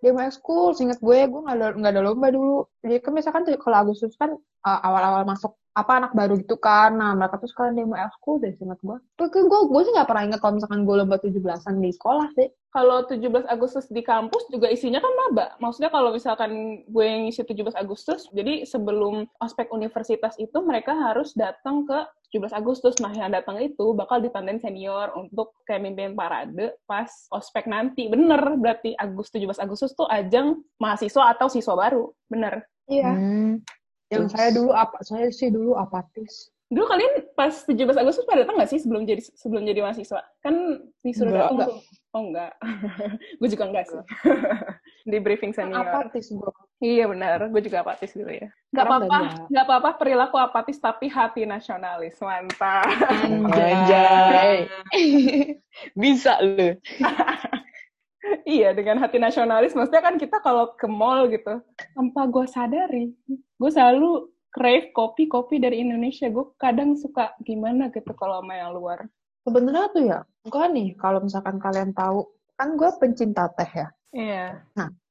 C: Demo ekskul, seinget gue, gue nggak ada ada lomba dulu. Jadi kan misalkan tuh kalau Agustus kan uh, awal-awal masuk apa anak baru gitu kan. Nah mereka tuh sekalian demo ekskul deh seinget gue. Tuh kan gue gue sih nggak pernah inget kalau misalkan gue lomba 17-an di sekolah sih.
A: kalau 17 Agustus di kampus juga isinya kan maba. Maksudnya kalau misalkan gue yang ngisi 17 Agustus, jadi sebelum ospek universitas itu mereka harus datang ke 17 Agustus. Nah, yang datang itu bakal ditandain senior untuk kayak mimpin parade pas ospek nanti. Bener, berarti Agustus 17 Agustus tuh ajang mahasiswa atau siswa baru. Bener.
C: Iya.
D: Hmm.
C: Yang
D: Terus?
C: saya dulu apa? Saya sih dulu apatis.
A: Dulu kalian pas 17 Agustus pada datang nggak sih sebelum jadi sebelum jadi mahasiswa? Kan disuruh
C: Enggak,
A: datang
C: enggak.
A: tuh. Oh enggak. *laughs* gue juga enggak sih. *laughs* di briefing senior.
C: Apatis gue.
A: Iya benar, gue juga apatis dulu ya. Gak apa-apa, gak apa-apa perilaku apatis tapi hati nasionalis, mantap.
D: Anjay. *laughs* Bisa lu. *laughs*
A: iya, dengan hati nasionalis, maksudnya kan kita kalau ke mall gitu, tanpa gue sadari, gue selalu crave kopi-kopi dari Indonesia. Gue kadang suka gimana gitu kalau sama yang luar.
C: Sebenarnya tuh ya, gue nih kalau misalkan kalian tahu, kan gue pencinta teh ya.
A: Iya.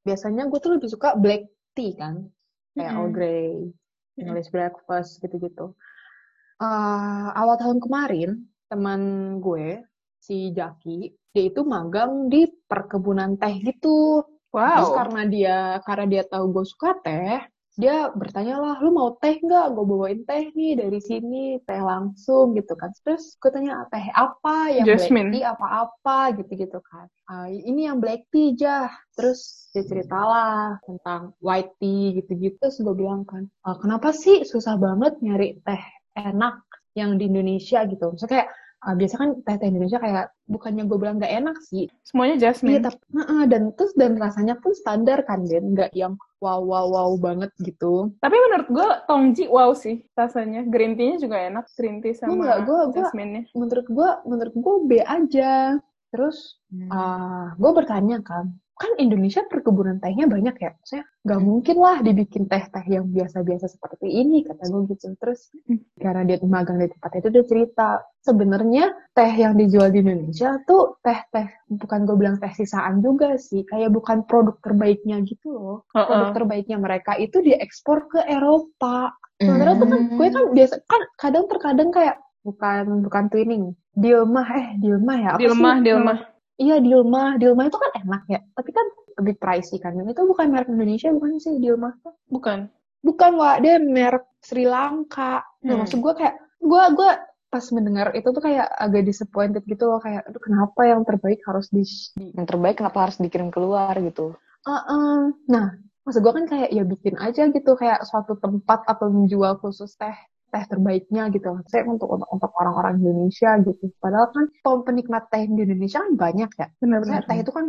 C: Biasanya gue tuh lebih suka black tea kan, kayak
A: Mm-mm.
C: Earl Grey, English breakfast gitu-gitu. Eh, awal tahun kemarin teman gue si Jaki dia itu magang di perkebunan teh gitu. Terus
A: Wow.
C: karena dia karena dia tahu gue suka teh, dia bertanya lah, lu mau teh nggak? Gue bawain teh nih dari sini, teh langsung gitu kan. Terus gue tanya teh apa? Yang
A: Jasmine.
C: black tea apa-apa gitu-gitu kan. "Ah, ini yang black tea jah. Terus dia ceritalah tentang white tea gitu-gitu. Terus gue bilang kan, "Ah, kenapa sih susah banget nyari teh enak yang di Indonesia gitu? Maksudnya kayak ah, biasa kan teh-teh Indonesia kayak bukannya gue bilang nggak enak sih,
A: Semuanya
C: Iya,
A: jasmine.
C: tapi heeh, dan terus dan rasanya pun standar kan, Den, nggak yang wow wow wow banget gitu.
A: Tapi menurut gue Tongji wow sih rasanya. Green tea-nya juga enak. Green tea sama
C: Enggak, gua- gua-
A: jasmine-nya.
C: Menurut gue, menurut gue B aja. Terus ah gue bertanya kan, kan Indonesia perkebunan tehnya banyak ya, maksudnya nggak mungkin lah dibikin teh-teh yang biasa-biasa seperti ini kata gue gitu. Terus
A: Hmm.
C: karena dia magang di tempat itu dia cerita sebenarnya teh yang dijual di Indonesia tuh teh-teh bukan gue bilang teh sisaan juga sih, kayak bukan produk terbaiknya gitu loh. produk terbaiknya mereka itu diekspor ke Eropa. Sebenarnya tuh kan gue kan biasa kan kadang terkadang kayak bukan bukan twinning, Dilma eh Dilma ya apa
A: Dilma,
C: sih?
A: Dilma.
C: Iya Dilma, Dilma itu kan enak ya, tapi kan lebih pricey kan. Itu bukan merek Indonesia bukan sih Dilma?
A: Bukan.
C: Bukan Wak, dia merek Sri Lanka. Nah,
A: Hmm.
C: maksud gue kayak gue gue pas mendengar itu tuh kayak agak disappointed gitu loh kayak aduh kenapa yang terbaik harus di,
D: Yang terbaik kenapa harus dikirim keluar gitu?
C: Uh-uh. Nah, maksud gue kan kayak ya bikin aja gitu kayak suatu tempat atau menjual khusus teh teh terbaiknya gitu. Saya untuk untuk, untuk orang-orang Indonesia gitu. Padahal kan pem- penikmat teh di Indonesia kan banyak ya. Maksudnya
A: Benar-benar.
C: teh itu kan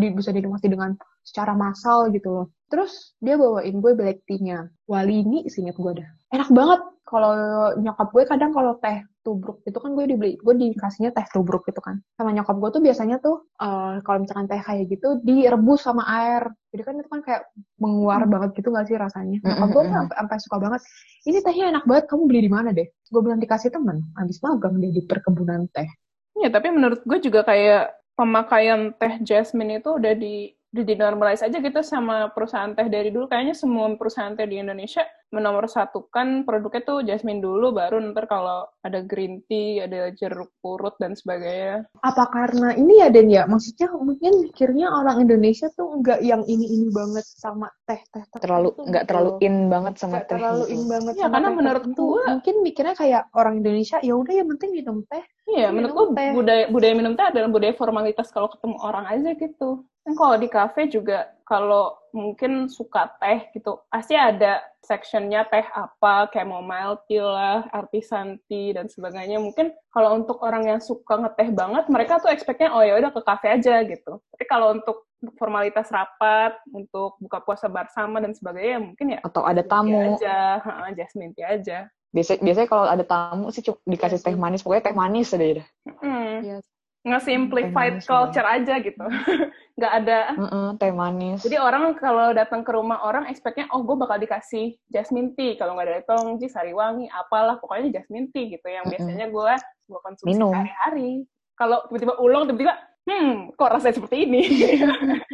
C: di- bisa dinikmati dengan secara massal gitu loh. Terus dia bawain gue black tea-nya. Walini gue dah. Enak banget. Kalau nyokap gue kadang kalau teh tubruk itu kan gue dibeli, gue dikasihnya teh tubruk gitu kan. Sama nyokap gue tuh biasanya tuh eh, kalau misalkan teh kayak gitu direbus sama air. Jadi kan itu kan kayak menguar banget gitu gak sih rasanya. Nyokap gue tuh sampai sampai suka banget. Ini tehnya enak banget, kamu beli di mana deh? Gue bilang dikasih temen, habis magang dia di perkebunan teh.
A: Ya, tapi menurut gue juga kayak pemakaian teh jasmine itu udah di udah dinormalize aja gitu sama perusahaan teh dari dulu. Kayaknya semua perusahaan teh di Indonesia menomorsatukan produknya tuh jasmine dulu, baru ntar kalau ada green tea, ada jeruk purut dan sebagainya.
C: apa karena ini ya Den ya maksudnya mungkin mikirnya orang Indonesia tuh nggak yang ini ini banget sama teh teh tertentu
D: Terlalu nggak
C: gitu
D: terlalu
C: loh.
D: in banget sama
C: Nggak
D: teh
C: terlalu in banget
A: Iya,
C: sama
A: karena
C: teh
A: menurut gua-
C: mungkin mikirnya kayak orang Indonesia ya udah yang penting minum teh
A: Iya,
C: Minum
A: menurut gue
C: teh.
A: budaya budaya minum teh adalah budaya formalitas kalau ketemu orang aja gitu. Kan kalau di kafe juga kalau mungkin suka teh gitu, pasti ada sectionnya teh apa, chamomile tea lah, artisan tea dan sebagainya. Mungkin kalau untuk orang yang suka ngeteh banget, mereka tuh expect-nya oh ya udah ke kafe aja gitu. Tapi kalau untuk formalitas rapat, untuk buka puasa bersama dan sebagainya, ya mungkin ya
D: Atau ada tamu.
A: aja, ha, jasmine tea aja.
D: Biasa, biasanya kalau ada tamu sih dikasih teh manis, pokoknya teh manis aja deh.
A: Hmm.
C: Iya.
A: Nge-simplified culture aja gitu. *laughs* Nggak ada
D: Heeh, teh manis.
A: Jadi orang kalau datang ke rumah orang expect-nya, oh gue bakal dikasih jasmine tea. Kalau nggak ada tongji, sariwangi, apalah. Pokoknya jasmine tea gitu. Yang
D: Mm-mm.
A: biasanya gue gue konsumsi
D: Minum.
A: sehari-hari. Kalau tiba-tiba ulang, tiba-tiba, hmm, kok rasanya seperti ini? *laughs*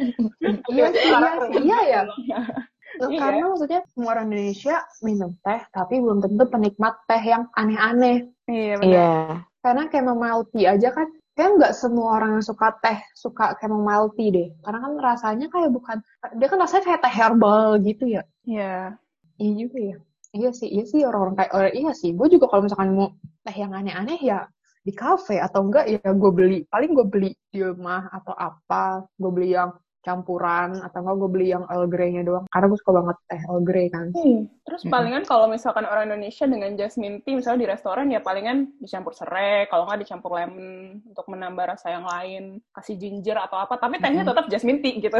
A: *laughs*
C: iya iya sih iya ya
A: Iya.
C: karena maksudnya semua orang Indonesia minum teh tapi belum tentu penikmat teh yang aneh-aneh
A: Iya, benar.
D: Iya.
C: karena chamomile tea aja kan kayak nggak semua orang yang suka teh suka chamomile tea deh. Karena kan rasanya kayak bukan dia kan rasanya kayak teh herbal gitu ya.
A: Iya.
C: iya juga ya. Iya sih iya sih orang-orang kayak orang iya sih. Gue juga kalau misalkan mau teh yang aneh-aneh ya di kafe atau enggak ya gue beli paling gue beli di rumah atau apa gue beli yang campuran atau enggak gue beli yang Earl Grey-nya doang karena gue suka banget teh Earl Grey kan
A: Hmm. Terus
D: Mm-mm.
A: palingan kalau misalkan orang Indonesia dengan jasmine tea, misalnya di restoran ya palingan dicampur serai, kalau nggak dicampur lemon untuk menambah rasa yang lain, kasih ginger atau apa, tapi tehnya
D: Mm-mm.
A: tetap jasmine tea gitu.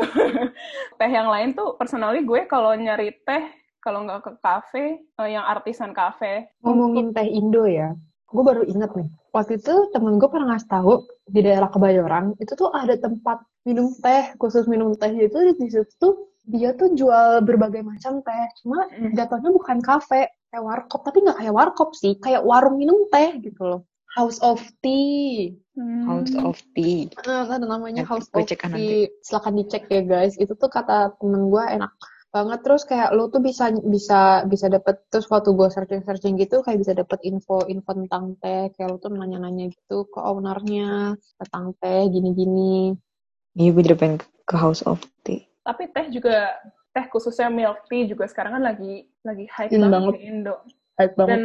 A: *laughs* teh yang lain tuh personally gue kalau nyari teh, kalau nggak ke kafe, eh, yang artisan kafe.
C: ngomongin teh Indo ya gue baru inget nih waktu itu temen gue pernah ngasih tahu di daerah Kebayoran itu tuh ada tempat minum teh khusus minum teh itu di situ tuh dia tuh jual berbagai macam teh cuma
A: Mm.
C: jatuhnya bukan kafe kayak warkop tapi nggak kayak warkop sih kayak warung minum teh gitu loh House of Tea.
A: Hmm.
D: House of Tea.
C: Eh, ada namanya
D: Nanti
C: House of
D: kan
C: Tea. Silakan dicek ya guys. Itu tuh kata temen gue enak banget terus kayak lo tuh bisa bisa bisa dapet terus waktu gue searching searching gitu kayak bisa dapet info info tentang teh kayak lo tuh nanya nanya gitu ke ownernya tentang teh gini gini
D: Iya, gue jadi pengen ke House of Tea.
A: Tapi teh juga teh khususnya milk tea juga sekarang kan lagi lagi hype
C: In
A: banget
C: banget.
A: di Indo.
C: hype banget
A: Dan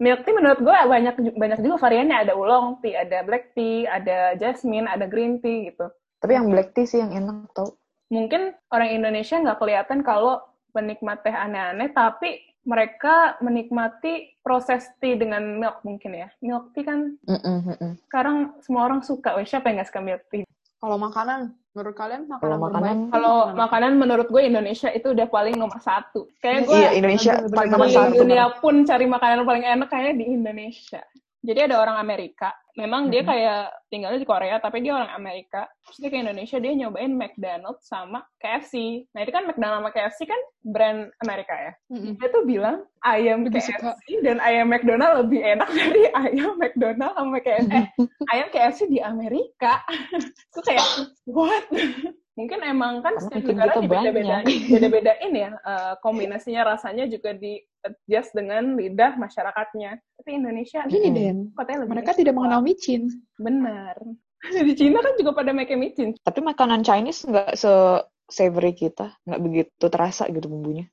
A: milk tea menurut gue banyak banyak juga variannya ada oolong tea, ada black tea, ada jasmine, ada green tea gitu.
D: Tapi yang black tea sih yang enak tau.
A: Mungkin orang Indonesia nggak kelihatan kalau penikmat teh aneh-aneh, tapi mereka menikmati proses tea dengan milk mungkin ya. Milk tea kan
D: Mm-mm, mm-mm.
A: sekarang semua orang suka. Siapa yang nggak suka milk tea?
C: Kalau makanan menurut kalian makanan
D: Kalau makanan-
C: terbaik
A: Kalau
C: makanan
A: menurut gue Indonesia itu udah paling nomor satu. Kayak gue
D: Iya, Indonesia paling
C: nomor
D: satu.
A: dunia pun cari makanan paling enak kayaknya di Indonesia. Jadi ada orang Amerika, memang dia
D: Mhm.
A: kayak tinggalnya di Korea, tapi dia orang Amerika. Terus dia ke Indonesia, dia nyobain McDonald's sama KFC. Nah itu kan McDonald's sama KFC kan brand Amerika ya.
C: Mm-mm.
A: Dia tuh bilang ayam
C: Lebih
A: KFC
C: suka.
A: dan ayam McDonald lebih enak *laughs* dari ayam McDonald sama KFC. Eh, ayam KFC di Amerika. *laughs* Itu kayak what? *laughs* Mungkin emang kan
D: Karena
A: setiap negara
D: kita
A: beda-beda
D: banyak. *laughs*
A: beda-bedain ya eh, kombinasinya rasanya juga di adjust dengan lidah masyarakatnya. Tapi Indonesia
C: gini
D: Mm-mm.
C: Den mereka tidak mengenal micin
A: benar. *laughs* Di Cina kan juga pada make micin.
D: Tapi makanan Chinese nggak se savory kita, nggak begitu terasa gitu bumbunya.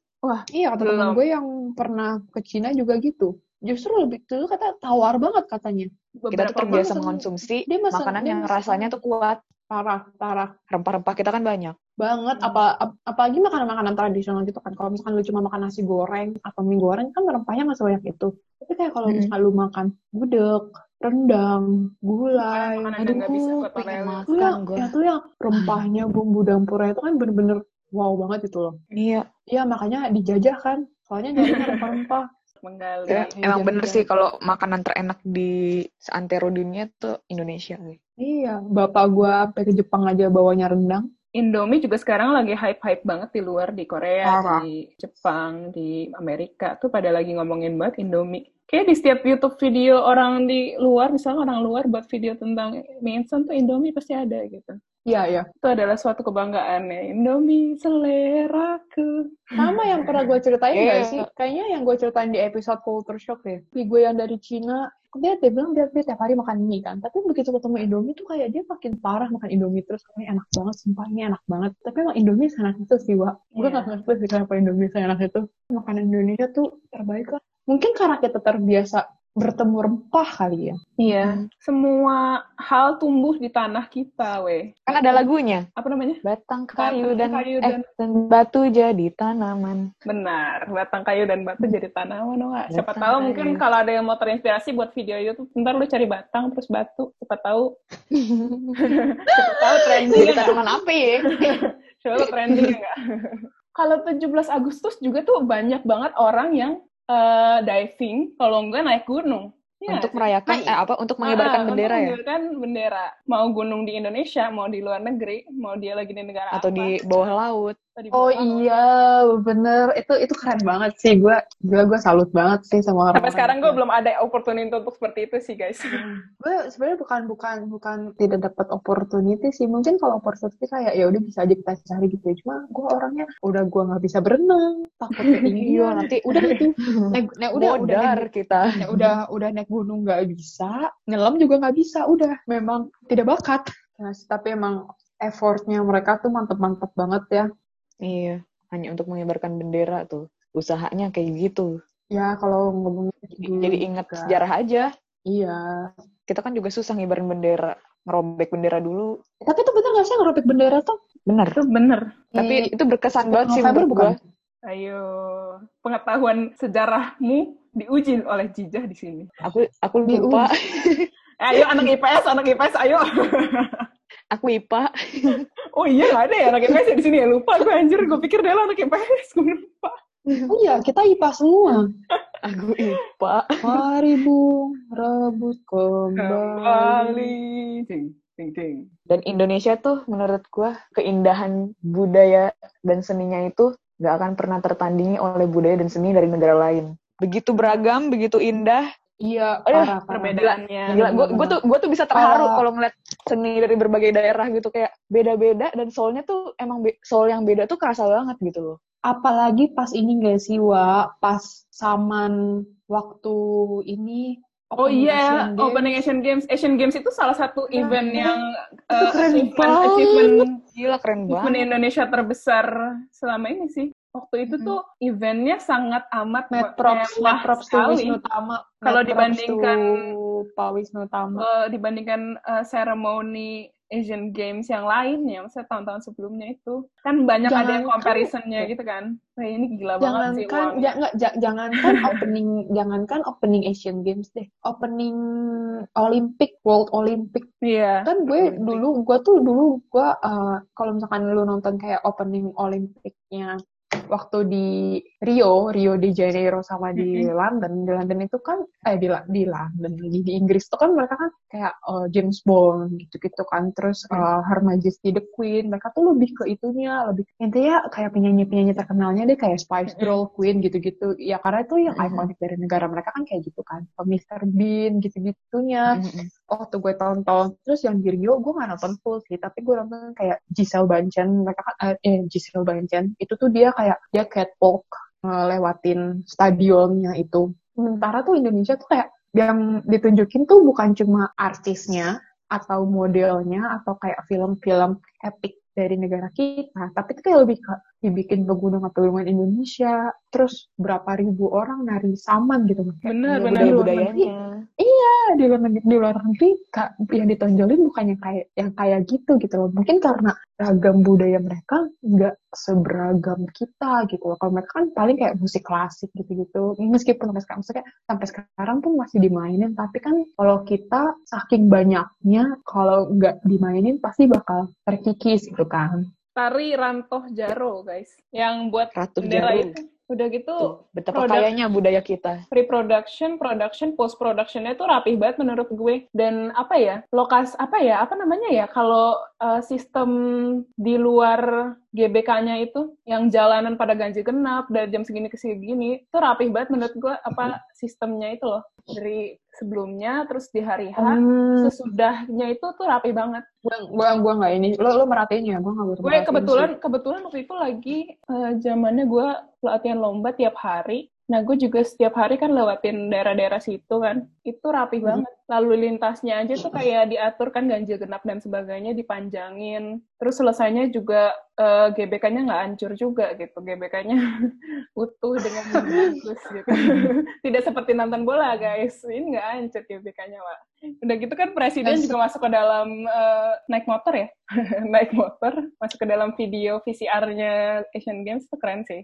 C: iya kata temen
A: Belum.
C: gue yang pernah ke Cina juga gitu justru lebih dulu kata tawar banget katanya
D: Kita
A: Beberapa
D: tuh terbiasa mengonsumsi
C: Dia mesen-
D: makanan
C: dia
D: yang
C: mesen-
D: rasanya tuh kuat.
C: Parah parah
D: Rempah-rempah kita kan banyak.
C: banget
A: Hmm.
C: apa ap- apalagi makanan-makanan tradisional gitu kan kalau misalkan lu cuma makan nasi goreng atau mie goreng kan rempahnya nggak sebanyak itu tapi kayak kalau misalkan lu makan gudeg rendang gulai
A: Makanan yang nggak bisa
D: Aduh, pengen Makan
C: ya tuh yang rempahnya bumbu dapurnya itu kan bener-bener wow banget itu loh
D: Iya.
C: Iya makanya dijajah kan soalnya nyarinya rempah-rempah
A: Menggali.
D: Ya, emang bener sih kalau makanan terenak di seantero dunia tuh Indonesia. weh.
C: Iya bapak gua sampai ke Jepang aja bawanya rendang
A: Indomie juga sekarang lagi hype-hype banget di luar, di Korea,
C: Parah.
A: di Jepang, di Amerika. Tuh pada lagi ngomongin banget Indomie. Kayak di setiap YouTube video orang di luar, misalnya orang luar buat video tentang mie instan tuh Indomie pasti ada gitu.
C: iya iya
A: Itu adalah suatu kebanggaan ya. Indomie seleraku.
C: sama yang pernah gue ceritain nggak
D: Iya.
C: sih kayaknya yang gue ceritain di episode culture shock ya Tapi gue yang dari Cina dia dia bilang dia, dia tiap hari makan mie kan. Tapi begitu ketemu Indomie tuh kayak dia makin parah makan Indomie terus. Ini enak banget sumpah ini enak banget. Tapi emang Indomie enak itu sih Wak. Gue
A: Iya.
C: nggak ngerti sih kenapa Indomie enak itu makanan Indonesia tuh terbaik lah. Mungkin karena kita terbiasa bertemu rempah kali ya
A: Iya.
D: Hmm.
A: Semua hal tumbuh di tanah kita, weh.
D: Kan ada lagunya.
A: Apa namanya?
D: Batang kayu
A: Batang
D: dan,
A: kayu
D: eh,
A: dan-
D: dan batu jadi tanaman.
A: Benar, batang kayu dan batu jadi tanaman, Wak. Siapa
D: Batang
A: tahu
D: kayu.
A: mungkin kalau ada yang mau terinspirasi buat video YouTube, ntar lu cari batang terus batu, siapa tahu. *laughs* siapa tahu trending
D: Jadi tanaman apa *laughs* ya?
A: Siapa tahu trending enggak? *laughs* kalau 17 Agustus juga tuh banyak banget orang yang eh, diving, kalau enggak naik gunung. Iya
D: untuk merayakan, eh apa? Untuk mengibarkan
A: Ah,
D: bendera
A: untuk
D: ya?
A: mengibarkan bendera. Mau gunung di Indonesia, mau di luar negeri, mau dia lagi di negara
D: Atau
A: apa,
D: di bawah laut.
A: atau di
C: Oh
A: bawah laut.
C: iya, bener. Itu itu keren banget sih. Gue gue gue salut banget sih sama orang.
A: Sampai sekarang gue belum ada opportunity untuk seperti itu sih, guys. *laughs*
C: Gue sebenarnya bukan bukan bukan tidak dapat opportunity sih. Mungkin kalau opportunity kayak ya udah bisa aja kita cari gitu. ya. Cuma gue orangnya udah gue nggak bisa berenang, takut ketinggian.
D: Iya, *laughs* nanti
C: udah itu *laughs* naik udah udah
D: Bodar kita.
C: ya udah udah naik gunung nggak bisa, nyelam juga nggak bisa. Udah memang tidak bakat. Nah, tapi emang effortnya mereka tuh mantep-mantep banget ya.
D: Iya, hanya untuk mengibarkan bendera tuh. Usahanya kayak gitu.
C: Ya kalau ngomongin dulu
D: Jadi ingat
C: juga.
D: sejarah aja.
C: Iya.
D: Kita kan juga susah ngibarin bendera. Ngerobek bendera dulu.
C: Tapi itu bener gak sih ngerobek bendera tuh?
D: Bener.
A: Itu bener.
D: Tapi
C: Di
D: itu berkesan banget sih menurut
C: bukan?
D: gua.
A: Ayo, pengetahuan sejarahmu diuji oleh Jijah di sini.
D: Aku aku lupa. *laughs*
A: Eh, ayo anak IPS, anak IPS, ayo. *laughs*
D: aku IPA.
A: Oh iya, nggak ada ya anak IPS ya di sini ya. Lupa gue anjir, gue pikir dia anak IPS, gue lupa.
C: Oh iya, kita IPA semua.
D: Aku IPA.
C: Mari bung, rebut kembali.
A: Kembali. Ding, ding, ding.
D: Dan Indonesia tuh menurut gua keindahan budaya dan seninya itu gak akan pernah tertandingi oleh budaya dan seni dari negara lain. Begitu beragam, begitu indah,
C: Iya,
D: Aduh,
C: parah, parah.
A: perbedaannya.
D: Gila, gue gue tuh gue tuh bisa terharu
C: Oh.
D: kalau ngeliat seni dari berbagai daerah gitu kayak beda-beda dan soulnya tuh emang be- soul yang beda tuh kerasa banget gitu loh.
C: Apalagi pas ini gak sih, Wa? Pas saman waktu ini
A: Oh iya,
C: Asian Games.
A: opening Asian Games. Asian Games itu salah satu
C: Iya,
A: event
C: iya.
A: yang
C: Itu
A: uh,
C: keren
A: achievement,
C: banget.
A: achievement,
D: Gila keren
A: achievement
D: banget.
A: Indonesia terbesar selama ini sih. Waktu itu tuh eventnya sangat amat
C: Mad props,
A: mewah
C: mad props to. Wisnu Tama.
A: Kalau dibandingkan-
C: Pak Wisnu Tama.
A: Eh, dibandingkan eh, seremoni Asian Games yang lainnya, maksudnya tahun-tahun sebelumnya itu kan banyak ada yang comparisonnya gitu kan. Wah ini gila banget sih
C: Jangankan,
A: uangnya.
C: ja, nggak, ja- jangankan *laughs* opening, jangankan opening Asian Games deh, opening Olympic, World Olympic
A: Iya.
C: kan gue
A: Olympic.
C: dulu gue tuh dulu gue uh, kalau misalkan lu nonton kayak opening Olimpiknya waktu di Rio Rio de Janeiro sama di London. Di London itu kan eh di di London lagi di Inggris tuh kan mereka kan kayak uh, James Bond gitu-gitu kan. Terus uh, Her Majesty the Queen. Mereka tuh lebih ke itunya lebih intinya kayak penyanyi-penyanyi terkenalnya deh kayak Spice Girl Queen gitu-gitu. Ya karena itu yang
D: Mhm.
C: ikonik dari negara mereka kan kayak gitu kan. Mr. Bean gitu-gitunya.
D: Mm-mm.
C: waktu gue tonton. Terus yang di Rio gue gak nonton full sih. Tapi gue nonton kayak Giselle Bundchen. Mereka kan eh, eh Giselle Bundchen. Itu tuh dia kayak dia catwalk eh, lewatin stadionnya itu. Sementara tuh Indonesia tuh kayak yang ditunjukin tuh bukan cuma artisnya atau modelnya atau kayak film-film epic dari negara kita tapi itu kayak lebih ke dibikin pegunungan-pegunungan Indonesia terus berapa ribu orang nari saman gitu. Kayak
A: Bener, bener.
C: luar negeri-
D: budaya-budayanya.
C: di luar negeri, di luar negeri Kak, yang ditonjolin bukan yang kayak yang kayak gitu gitu loh mungkin karena ragam budaya mereka nggak seberagam kita gitu loh kalau mereka kan paling kayak musik klasik gitu gitu meskipun sampai sekarang maksudnya sampai sekarang pun masih dimainin tapi kan kalau kita saking banyaknya kalau nggak dimainin pasti bakal terkikis gitu kan
A: Tari Rantoh Jaro, guys. Yang buat
D: Ratu
A: bendera
D: Jarum.
A: itu. Udah gitu,
D: betapa
A: produk-
D: kayanya budaya kita.
A: pre-production, production, post-productionnya tuh rapih banget menurut gue. Dan apa ya, lokas apa ya, apa namanya ya, kalau uh, sistem di luar GBK-nya itu, yang jalanan pada ganjil genap dari jam segini ke segini, itu rapih banget menurut gue apa *laughs* sistemnya itu loh. Dari sebelumnya, terus di hari H,
C: Hmm,
A: sesudahnya itu tuh rapih banget.
C: gua gua nggak ini. Lo lo merhatiin ya? Gua nggak
A: gue kebetulan kebetulan waktu itu lagi eh, zamannya gue latihan lomba tiap hari. Nah gue juga setiap hari kan lewatin daerah-daerah situ kan itu rapi banget. Lalu lintasnya aja tuh kayak diatur kan ganjil genap dan sebagainya dipanjangin. Terus selesainya juga eh, GBK-nya nggak hancur juga gitu. GBK-nya *laughs* utuh dengan *laughs* bagus gitu. *laughs* Tidak seperti nonton bola guys. Ini nggak hancur GBK-nya pak udah gitu kan presiden juga masuk ke dalam eh, naik motor ya? Naik motor masuk ke dalam video VCR-nya Asian Games itu keren sih.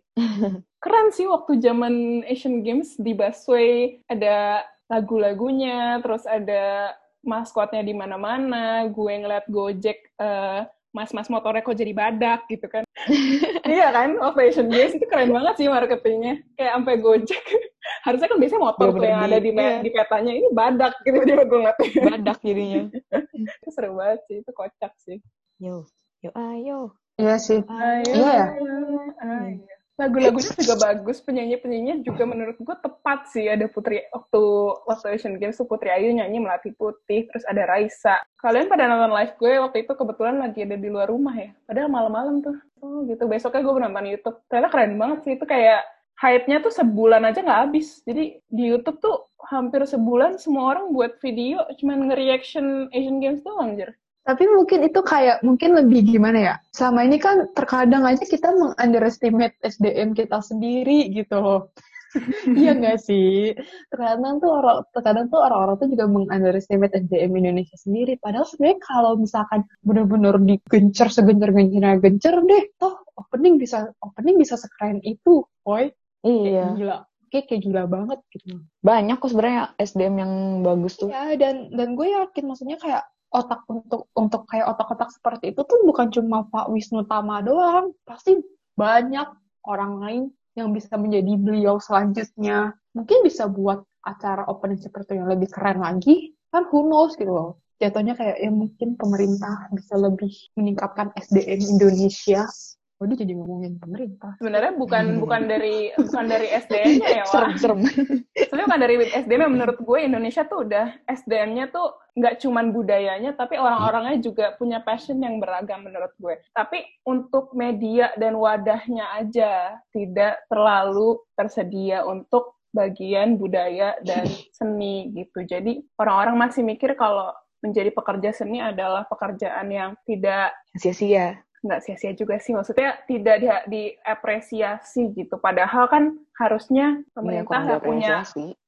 A: Keren sih waktu zaman Asian Games di busway ada lagu-lagunya terus ada maskotnya di mana-mana gue ngeliat Gojek eh, mas-mas motornya kok jadi badak gitu kan *laughs* iya kan waktu Asian Games itu keren banget sih marketingnya kayak sampai Gojek *laughs* harusnya kan biasanya motor tuh
D: Bener-bener
A: yang
D: di-
A: ada di, me-
D: iya.
A: di petanya ini badak gitu *laughs* tiba gue ngeliat
D: Badak jadinya.
A: itu seru banget sih itu kocak sih
D: Yo, yo ayo.
C: iya sih
A: Ayo,
C: Iya ya?
A: ayo, ayo. Lagu-lagunya juga bagus, penyanyi-penyanyinya juga menurut gue tepat sih. Ada Putri, waktu waktu Asian Games tuh Putri Ayu nyanyi Melati Putih, terus ada Raisa. Kalian pada nonton live gue waktu itu kebetulan lagi ada di luar rumah ya. Padahal malam-malam tuh. Oh gitu, besoknya gue nonton YouTube. Ternyata keren banget sih, itu kayak hype-nya tuh sebulan aja nggak habis. Jadi di YouTube tuh hampir sebulan semua orang buat video cuman nge-reaction Asian Games doang, Jer.
C: Tapi mungkin itu kayak mungkin lebih gimana ya? Selama ini kan terkadang aja kita meng-underestimate SDM kita sendiri gitu loh. *laughs* iya nggak sih? Terkadang tuh orang terkadang tuh orang-orang tuh juga meng-underestimate SDM Indonesia sendiri. Padahal sebenarnya kalau misalkan bener-bener digencer segencer-gencernya gencer deh, toh opening bisa opening bisa sekeren itu, boy.
D: Iya.
C: Kayak gila. Kayak, kayak gila banget gitu.
D: Banyak kok sebenarnya SDM yang bagus tuh.
C: Ya dan dan gue yakin maksudnya kayak otak untuk untuk kayak otak-otak seperti itu tuh bukan cuma Pak Wisnu Tama doang, pasti banyak orang lain yang bisa menjadi beliau selanjutnya. Mungkin bisa buat acara opening seperti yang lebih keren lagi, kan who knows gitu loh. Jatuhnya kayak ya mungkin pemerintah bisa lebih meningkatkan SDM Indonesia Waduh jadi ngomongin pemerintah.
A: Sebenarnya bukan bukan dari bukan dari SDM-nya ya, Wak.
D: Serem-serem.
A: Sebenarnya bukan dari SDM menurut gue Indonesia tuh udah SDM-nya tuh nggak cuman budayanya tapi orang-orangnya juga punya passion yang beragam menurut gue. Tapi untuk media dan wadahnya aja tidak terlalu tersedia untuk bagian budaya dan seni gitu. Jadi orang-orang masih mikir kalau menjadi pekerja seni adalah pekerjaan yang tidak
D: Sia-sia.
A: Nggak sia-sia juga sih. Maksudnya tidak di, diapresiasi gitu. Padahal kan harusnya
D: Iya,
A: pemerintah nggak punya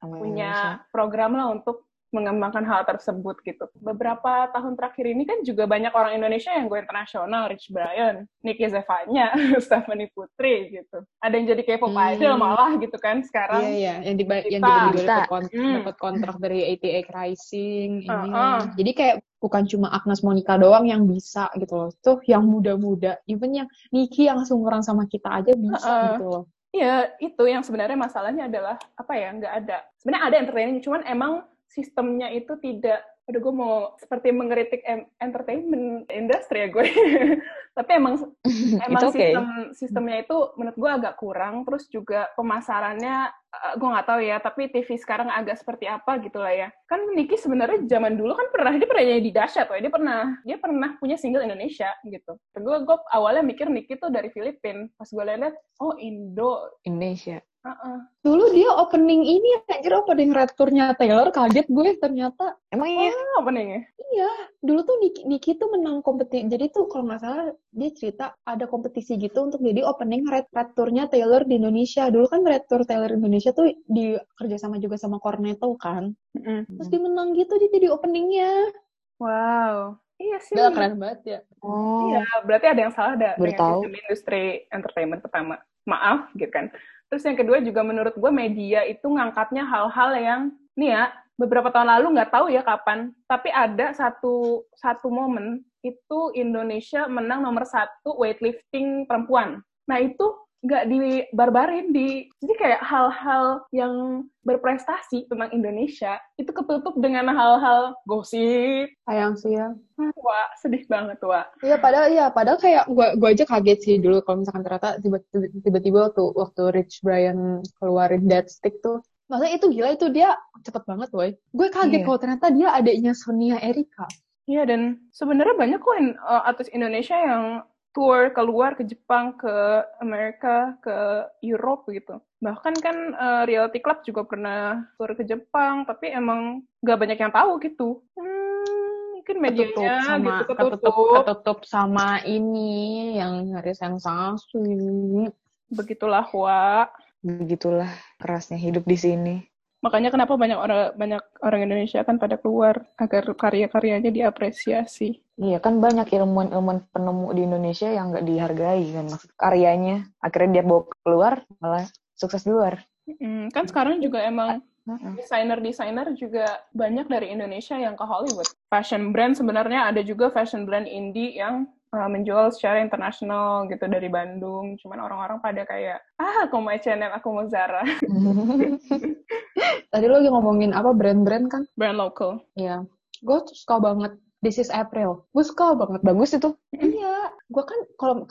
A: punya program lah untuk mengembangkan hal tersebut gitu. Beberapa tahun terakhir ini kan juga banyak orang Indonesia yang go internasional, Rich Brian, Nicky Zevanya, *laughs* Stephanie Putri gitu. Ada yang jadi K-pop
C: Hmm.
A: idol malah gitu kan sekarang.
C: Iya iya, yang diba yang
A: Kita.
C: tiba-tiba
D: Kita.
C: dapat kon-
A: Hmm.
C: kontrak dari ATA Rising ini.
A: Uh-uh.
C: Jadi kayak bukan cuma Agnes Monica doang yang bisa gitu loh. Tuh yang muda-muda, even yang Niki yang seumuran sama kita aja bisa
A: Uh-uh.
C: gitu loh.
A: Iya, itu yang sebenarnya masalahnya adalah apa ya, nggak ada. Sebenarnya ada entertainment, cuman emang sistemnya itu tidak, aduh gue mau seperti mengkritik entertainment industri ya gue. *laughs* Tapi emang *laughs* emang
D: okay.
A: sistem sistemnya itu menurut gue agak kurang. Terus juga pemasarannya gue nggak tahu ya. Tapi TV sekarang agak seperti apa gitu lah ya. Kan Niki sebenarnya zaman dulu kan pernah dia pernah nyanyi di Dahsyat, dia pernah dia pernah punya single Indonesia gitu. Gue gue awalnya mikir Niki tuh dari Filipina. Pas gue lihat, oh Indo.
D: Indonesia.
A: Heeh.
C: Dulu dia opening ini anjir opening red tour-nya Taylor kaget gue ternyata
D: Emang iya?
A: Oh, openingnya.
C: Iya, dulu tuh Niki, Niki tuh menang kompetisi. Jadi tuh kalau nggak salah dia cerita ada kompetisi gitu untuk jadi opening red, red tour-nya Taylor di Indonesia. Dulu kan red tour Taylor Indonesia tuh di kerjasama juga sama Cornetto kan.
A: Mm-mm.
C: Terus dia menang gitu dia jadi openingnya.
A: Wow. Iya sih.
C: Gila keren banget ya.
D: Oh.
A: Iya, berarti ada yang salah ada dengan sistem industri entertainment pertama. Maaf, gitu kan. Terus yang kedua juga menurut gue media itu ngangkatnya hal-hal yang, nih ya, beberapa tahun lalu nggak tahu ya kapan, tapi ada satu satu momen itu Indonesia menang nomor satu weightlifting perempuan. Nah itu nggak dibarbarin di jadi kayak hal-hal yang berprestasi tentang Indonesia itu ketutup dengan hal-hal gosip
C: Sayang sih ya.
A: wah sedih banget wah
C: Iya padahal iya padahal kayak gua gua aja kaget sih dulu kalau misalkan ternyata tiba-tiba tiba-tiba tuh waktu Rich Brian keluarin Dead Stick tuh Maksudnya itu gila itu dia cepet banget woy. Gue kaget
D: Iya.
C: kalau ternyata dia adiknya Sonia Erika.
A: Iya dan sebenarnya banyak kok in- uh, artis Indonesia yang tour keluar ke Jepang, ke Amerika, ke Europe gitu. Bahkan kan uh, Reality Club juga pernah tour ke Jepang, tapi emang nggak banyak yang tahu gitu. Hmm, mungkin
C: ketutup
A: medianya
C: sama
A: gitu
C: ketutup
A: ketutup.
C: ketutup sama ini yang hari sensasi.
A: Begitulah wa.
D: Begitulah kerasnya hidup di sini.
A: Makanya kenapa banyak orang banyak orang Indonesia kan pada keluar agar karya-karyanya diapresiasi.
D: Iya kan banyak ilmuwan-ilmuwan penemu di Indonesia yang nggak dihargai kan maksud karyanya. Akhirnya dia bawa keluar malah sukses di luar.
A: Hmm, kan sekarang juga emang desainer-desainer juga banyak dari Indonesia yang ke Hollywood. Fashion brand sebenarnya ada juga fashion brand indie yang uh, menjual secara internasional gitu dari Bandung. Cuman orang-orang pada kayak, ah aku mau H&M, aku mau Zara. *laughs*
C: Tadi lo lagi ngomongin apa brand-brand kan?
A: brand local.
C: Iya. Gue tuh suka banget This is April. Gue suka banget.
D: Bagus itu.
C: Iya. Gue kan kalau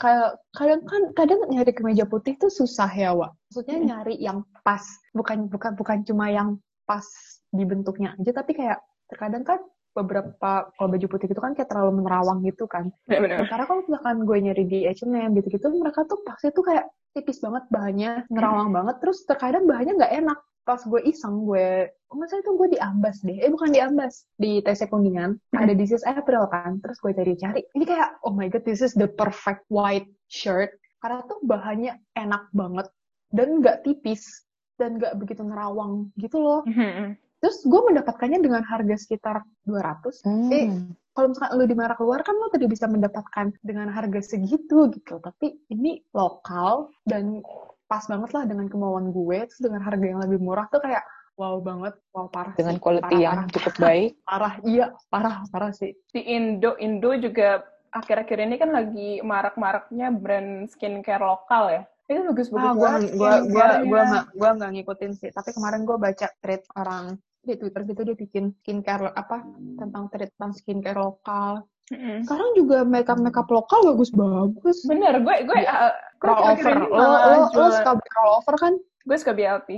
C: kadang kan kadang nyari kemeja putih tuh susah ya, Wak. Maksudnya nyari yang pas. Bukan bukan bukan cuma yang pas di bentuknya aja, tapi kayak terkadang kan beberapa kalau baju putih itu kan kayak terlalu menerawang gitu kan.
A: Benar-benar.
C: Sementara kalau misalkan gue nyari di H&M gitu-gitu, mereka tuh pasti tuh kayak tipis banget bahannya, nerawang banget, terus terkadang bahannya nggak enak. Pas gue iseng, gue, oh masa itu gue diambas deh. Eh bukan diambas, di TC Kuningan, ada This is April kan. Terus gue cari-cari, ini kayak, oh my god, this is the perfect white shirt. Karena tuh bahannya enak banget, dan nggak tipis, dan nggak begitu nerawang gitu loh.
A: Mhm.
C: Terus gue mendapatkannya dengan harga sekitar 200. Eh,
D: Hmm.
C: kalau misalkan lu di merek luar kan lu tadi bisa mendapatkan dengan harga segitu gitu. Tapi ini lokal dan pas banget lah dengan kemauan gue. Terus dengan harga yang lebih murah tuh kayak wow banget. Wow parah
D: Dengan quality
C: Parah,
D: yang
C: parah,
D: cukup baik. *laughs*
C: parah iya. Parah parah sih.
A: Di Indo, Indo juga akhir-akhir ini kan lagi marak-maraknya brand skincare lokal ya. Itu bagus-bagus
C: ah gue
A: banget
C: gue gue nggak ngikutin sih. Tapi kemarin gue baca thread orang di Twitter gitu dia bikin skincare apa tentang treatment skincare lokal.
A: Mm-mm.
C: Sekarang juga makeup makeup lokal bagus-bagus.
A: Bener, gue gue uh, gue
C: Roll over.
A: akhir-akhir ini
C: Lo, lo, lo suka beli roll over kan?
A: gue suka BLT.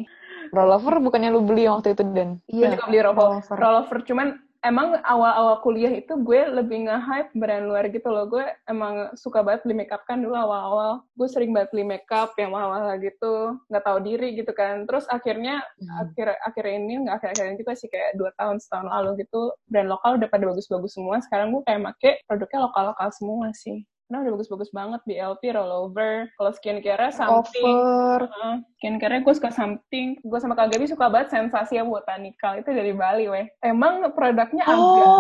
D: Rollover bukannya lu beli waktu itu dan
A: Gue juga beli roll,
C: over.
A: rollover. Cuman emang awal-awal kuliah itu gue lebih nge-hype brand luar gitu loh. Gue emang suka banget beli makeup kan dulu awal-awal. Gue sering banget beli makeup yang mahal-mahal gitu. Nggak tahu diri gitu kan. Terus akhirnya
C: Hmm.
A: akhir akhir ini nggak akhir akhir ini juga sih kayak dua tahun setahun lalu gitu brand lokal udah pada bagus-bagus semua sekarang gue kayak make produknya lokal lokal semua sih karena udah bagus-bagus banget BLT rollover kalau skincare something
C: Over.
A: Heeh. skincare gue suka something gue sama Kak Gaby suka banget sensasi yang botanical itu dari Bali weh emang produknya agak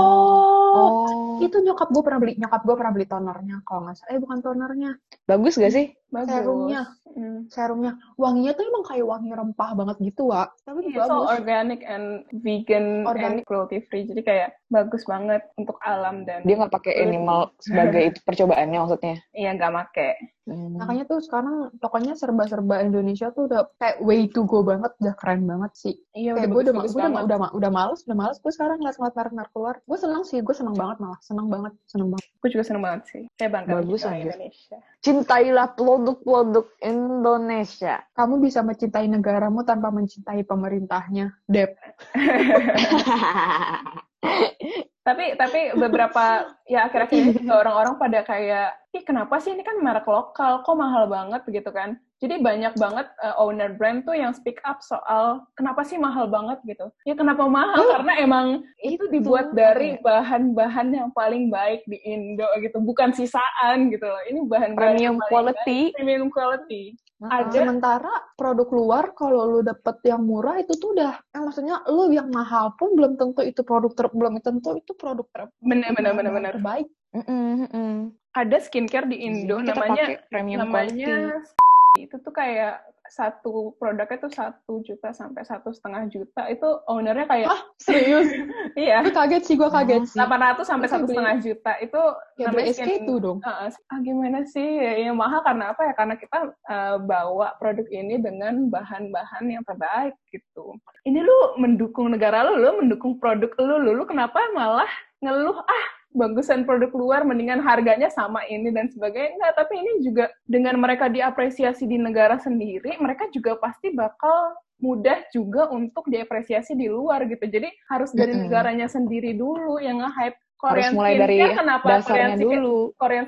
C: Oh. Itu nyokap gue pernah beli, nyokap gue pernah beli tonernya kalau nggak salah. Eh bukan tonernya,
D: bagus gak sih?
A: Bagus
C: serumnya.
A: Hmm.
C: serumnya. Wanginya tuh emang kayak wangi rempah banget gitu, Wak. Tapi
A: all
C: bagus.
A: organic and vegan
C: Organic.
A: and cruelty free jadi kayak bagus banget untuk alam dan
D: Dia nggak pakai animal sebagai itu percobaannya maksudnya. *laughs*
A: iya nggak make
D: Hmm.
C: Makanya tuh sekarang pokoknya serba-serba Indonesia tuh udah kayak way to go banget, udah keren banget sih.
A: iya
C: Kayak gue udah, gue udah,
A: banget.
C: udah, udah males, udah males gue sekarang ngeliat-ngeliat merek-merek keluar. Gue seneng sih, gue seneng banget malah, seneng banget, seneng banget.
A: Gue juga seneng banget sih. Saya bangga
D: Bagus.
A: Indonesia.
D: Cintailah produk-produk Indonesia.
C: Kamu bisa mencintai negaramu tanpa mencintai pemerintahnya, Dep. *laughs*
A: Tapi tapi beberapa ya akhir-akhir ini juga orang-orang pada kayak, ih kenapa sih ini kan merek lokal, kok mahal banget gitu kan? Jadi banyak banget uh, owner brand tuh yang speak up soal kenapa sih mahal banget gitu. Ya kenapa mahal? Karena emang itu dibuat dari bahan-bahan yang paling baik di Indo gitu, bukan sisaan gitu loh. Ini bahan
D: Premium quality.
A: premium quality.
C: Ada.
A: Ada.
C: Sementara produk luar kalau lu dapet yang murah itu tuh udah, eh, maksudnya lu yang mahal pun belum tentu itu produk ter, belum tentu itu produk ter,
A: Bener bener bener bener.
C: Terbaik.
D: Mm-mm, mm-mm.
A: Ada skincare di Indo
D: Kita
A: namanya
D: premium
A: namanya
D: quality.
A: itu tuh kayak satu produknya tuh satu juta sampai satu setengah juta itu ownernya kayak
C: Serius? *laughs*
A: iya
C: gue kaget sih, gue kaget sih.
A: 800 sampai
C: Terus
A: satu setengah juta itu
C: Ya beli SK2 dong.
A: Heeh. ah gimana sih ya, yang mahal karena apa ya karena kita eh, bawa produk ini dengan bahan-bahan yang terbaik gitu ini lu mendukung negara lu lu mendukung produk lu lu, lu kenapa malah ngeluh ah bagusan produk luar mendingan harganya sama ini dan sebagainya enggak tapi ini juga dengan mereka diapresiasi di negara sendiri mereka juga pasti bakal mudah juga untuk diapresiasi di luar gitu jadi harus dari
D: Mm-mm.
A: negaranya sendiri dulu yang nge-hype
D: Harus
A: Korean
D: mulai dari
A: skincare kenapa Korean
D: dasarnya
A: skincare,
D: dulu.
A: Korean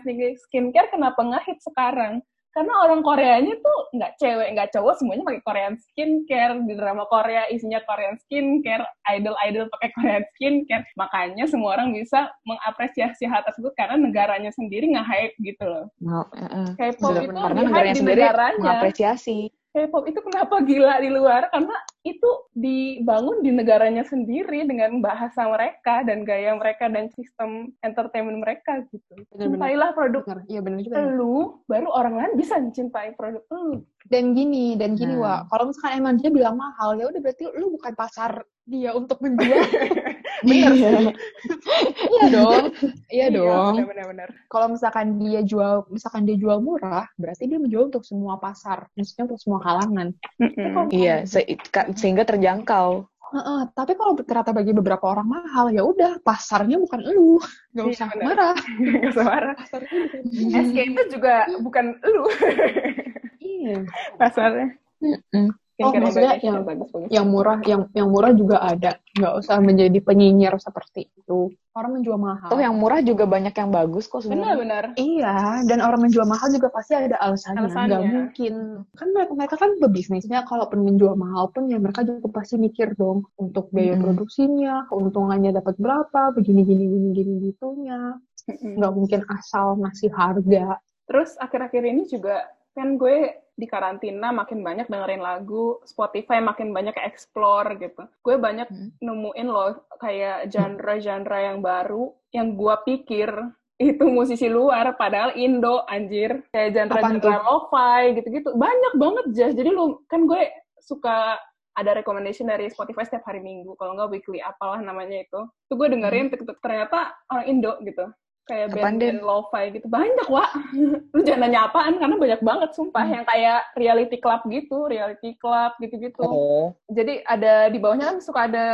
A: skincare kenapa nge-hit sekarang karena orang Koreanya tuh nggak cewek nggak cowok semuanya pakai Korean skincare di drama Korea isinya Korean skincare idol-idol pakai Korean skincare makanya semua orang bisa mengapresiasi hal tersebut karena negaranya sendiri nge-hype gitu loh
D: Mau, uh-uh.
A: K-pop
C: Benar,
A: itu
C: benar.
D: Karena negaranya
A: di
D: sendiri
A: negaranya
D: mengapresiasi.
A: K-pop itu kenapa gila di luar karena itu dibangun di negaranya sendiri dengan bahasa mereka dan gaya mereka dan sistem entertainment mereka gitu cintailah produk
C: iya bener juga.
A: lu baru orang lain bisa mencintai produk lu
C: Dan gini, dan gini,
D: Nah.
C: Wak. Kalau misalkan emang dia bilang mahal, ya udah berarti lu bukan pasar dia untuk menjual. *laughs*
D: Bener.
C: iya dong. Iya dong.
A: benar-benar
C: Kalau misalkan dia jual, misalkan dia jual murah, berarti dia menjual untuk semua pasar, maksudnya untuk semua kalangan.
D: Iya, se- sehingga terjangkau.
C: Heeh, tapi kalau ternyata bagi beberapa orang mahal, ya udah pasarnya bukan lu, nggak
A: Iya,
C: usah
A: benar.
C: marah. *laughs*
A: nggak suara
C: Pasarnya bukan
A: SK itu juga bukan lu
C: Iya.
A: pasarnya.
C: Oh, maksudnya
A: Indonesia
C: yang-
A: bagus bagus
C: Yang murah, yang yang murah juga ada. Nggak usah menjadi penyinyir seperti itu. Orang menjual mahal.
D: Toh yang murah juga banyak yang bagus kok sebenarnya.
A: benar-benar
C: Iya, dan orang menjual mahal juga pasti ada alasannya.
A: Alasannya.
C: Nggak mungkin. Kan mereka, mereka kan pebisnisnya, kalaupun menjual mahal pun ya mereka juga pasti mikir dong untuk biaya
D: Mm-mm.
C: produksinya, keuntungannya dapat berapa, begini gini gini gini gitunya. Nggak mungkin asal ngasih harga.
A: Terus akhir-akhir ini juga kan gue di karantina makin banyak dengerin lagu, Spotify makin banyak explore gitu. Gue banyak
D: Hmm.
A: nemuin loh kayak genre-genre yang baru yang gue pikir itu musisi luar padahal Indo anjir. Kayak genre-genre lo-fi gitu-gitu. Banyak banget Jas jadi lu kan gue suka ada recommendation dari Spotify setiap hari Minggu. Kalau nggak weekly apalah namanya itu. Tuh gue dengerin
C: Hmm.
A: ternyata orang Indo gitu kayak band-band lo-fi gitu banyak wa *laughs* lu jangan nanya apaan karena banyak banget sumpah
D: Hmm.
A: yang kayak reality club gitu reality club gitu-gitu
D: Oh,
A: jadi ada di bawahnya kan suka ada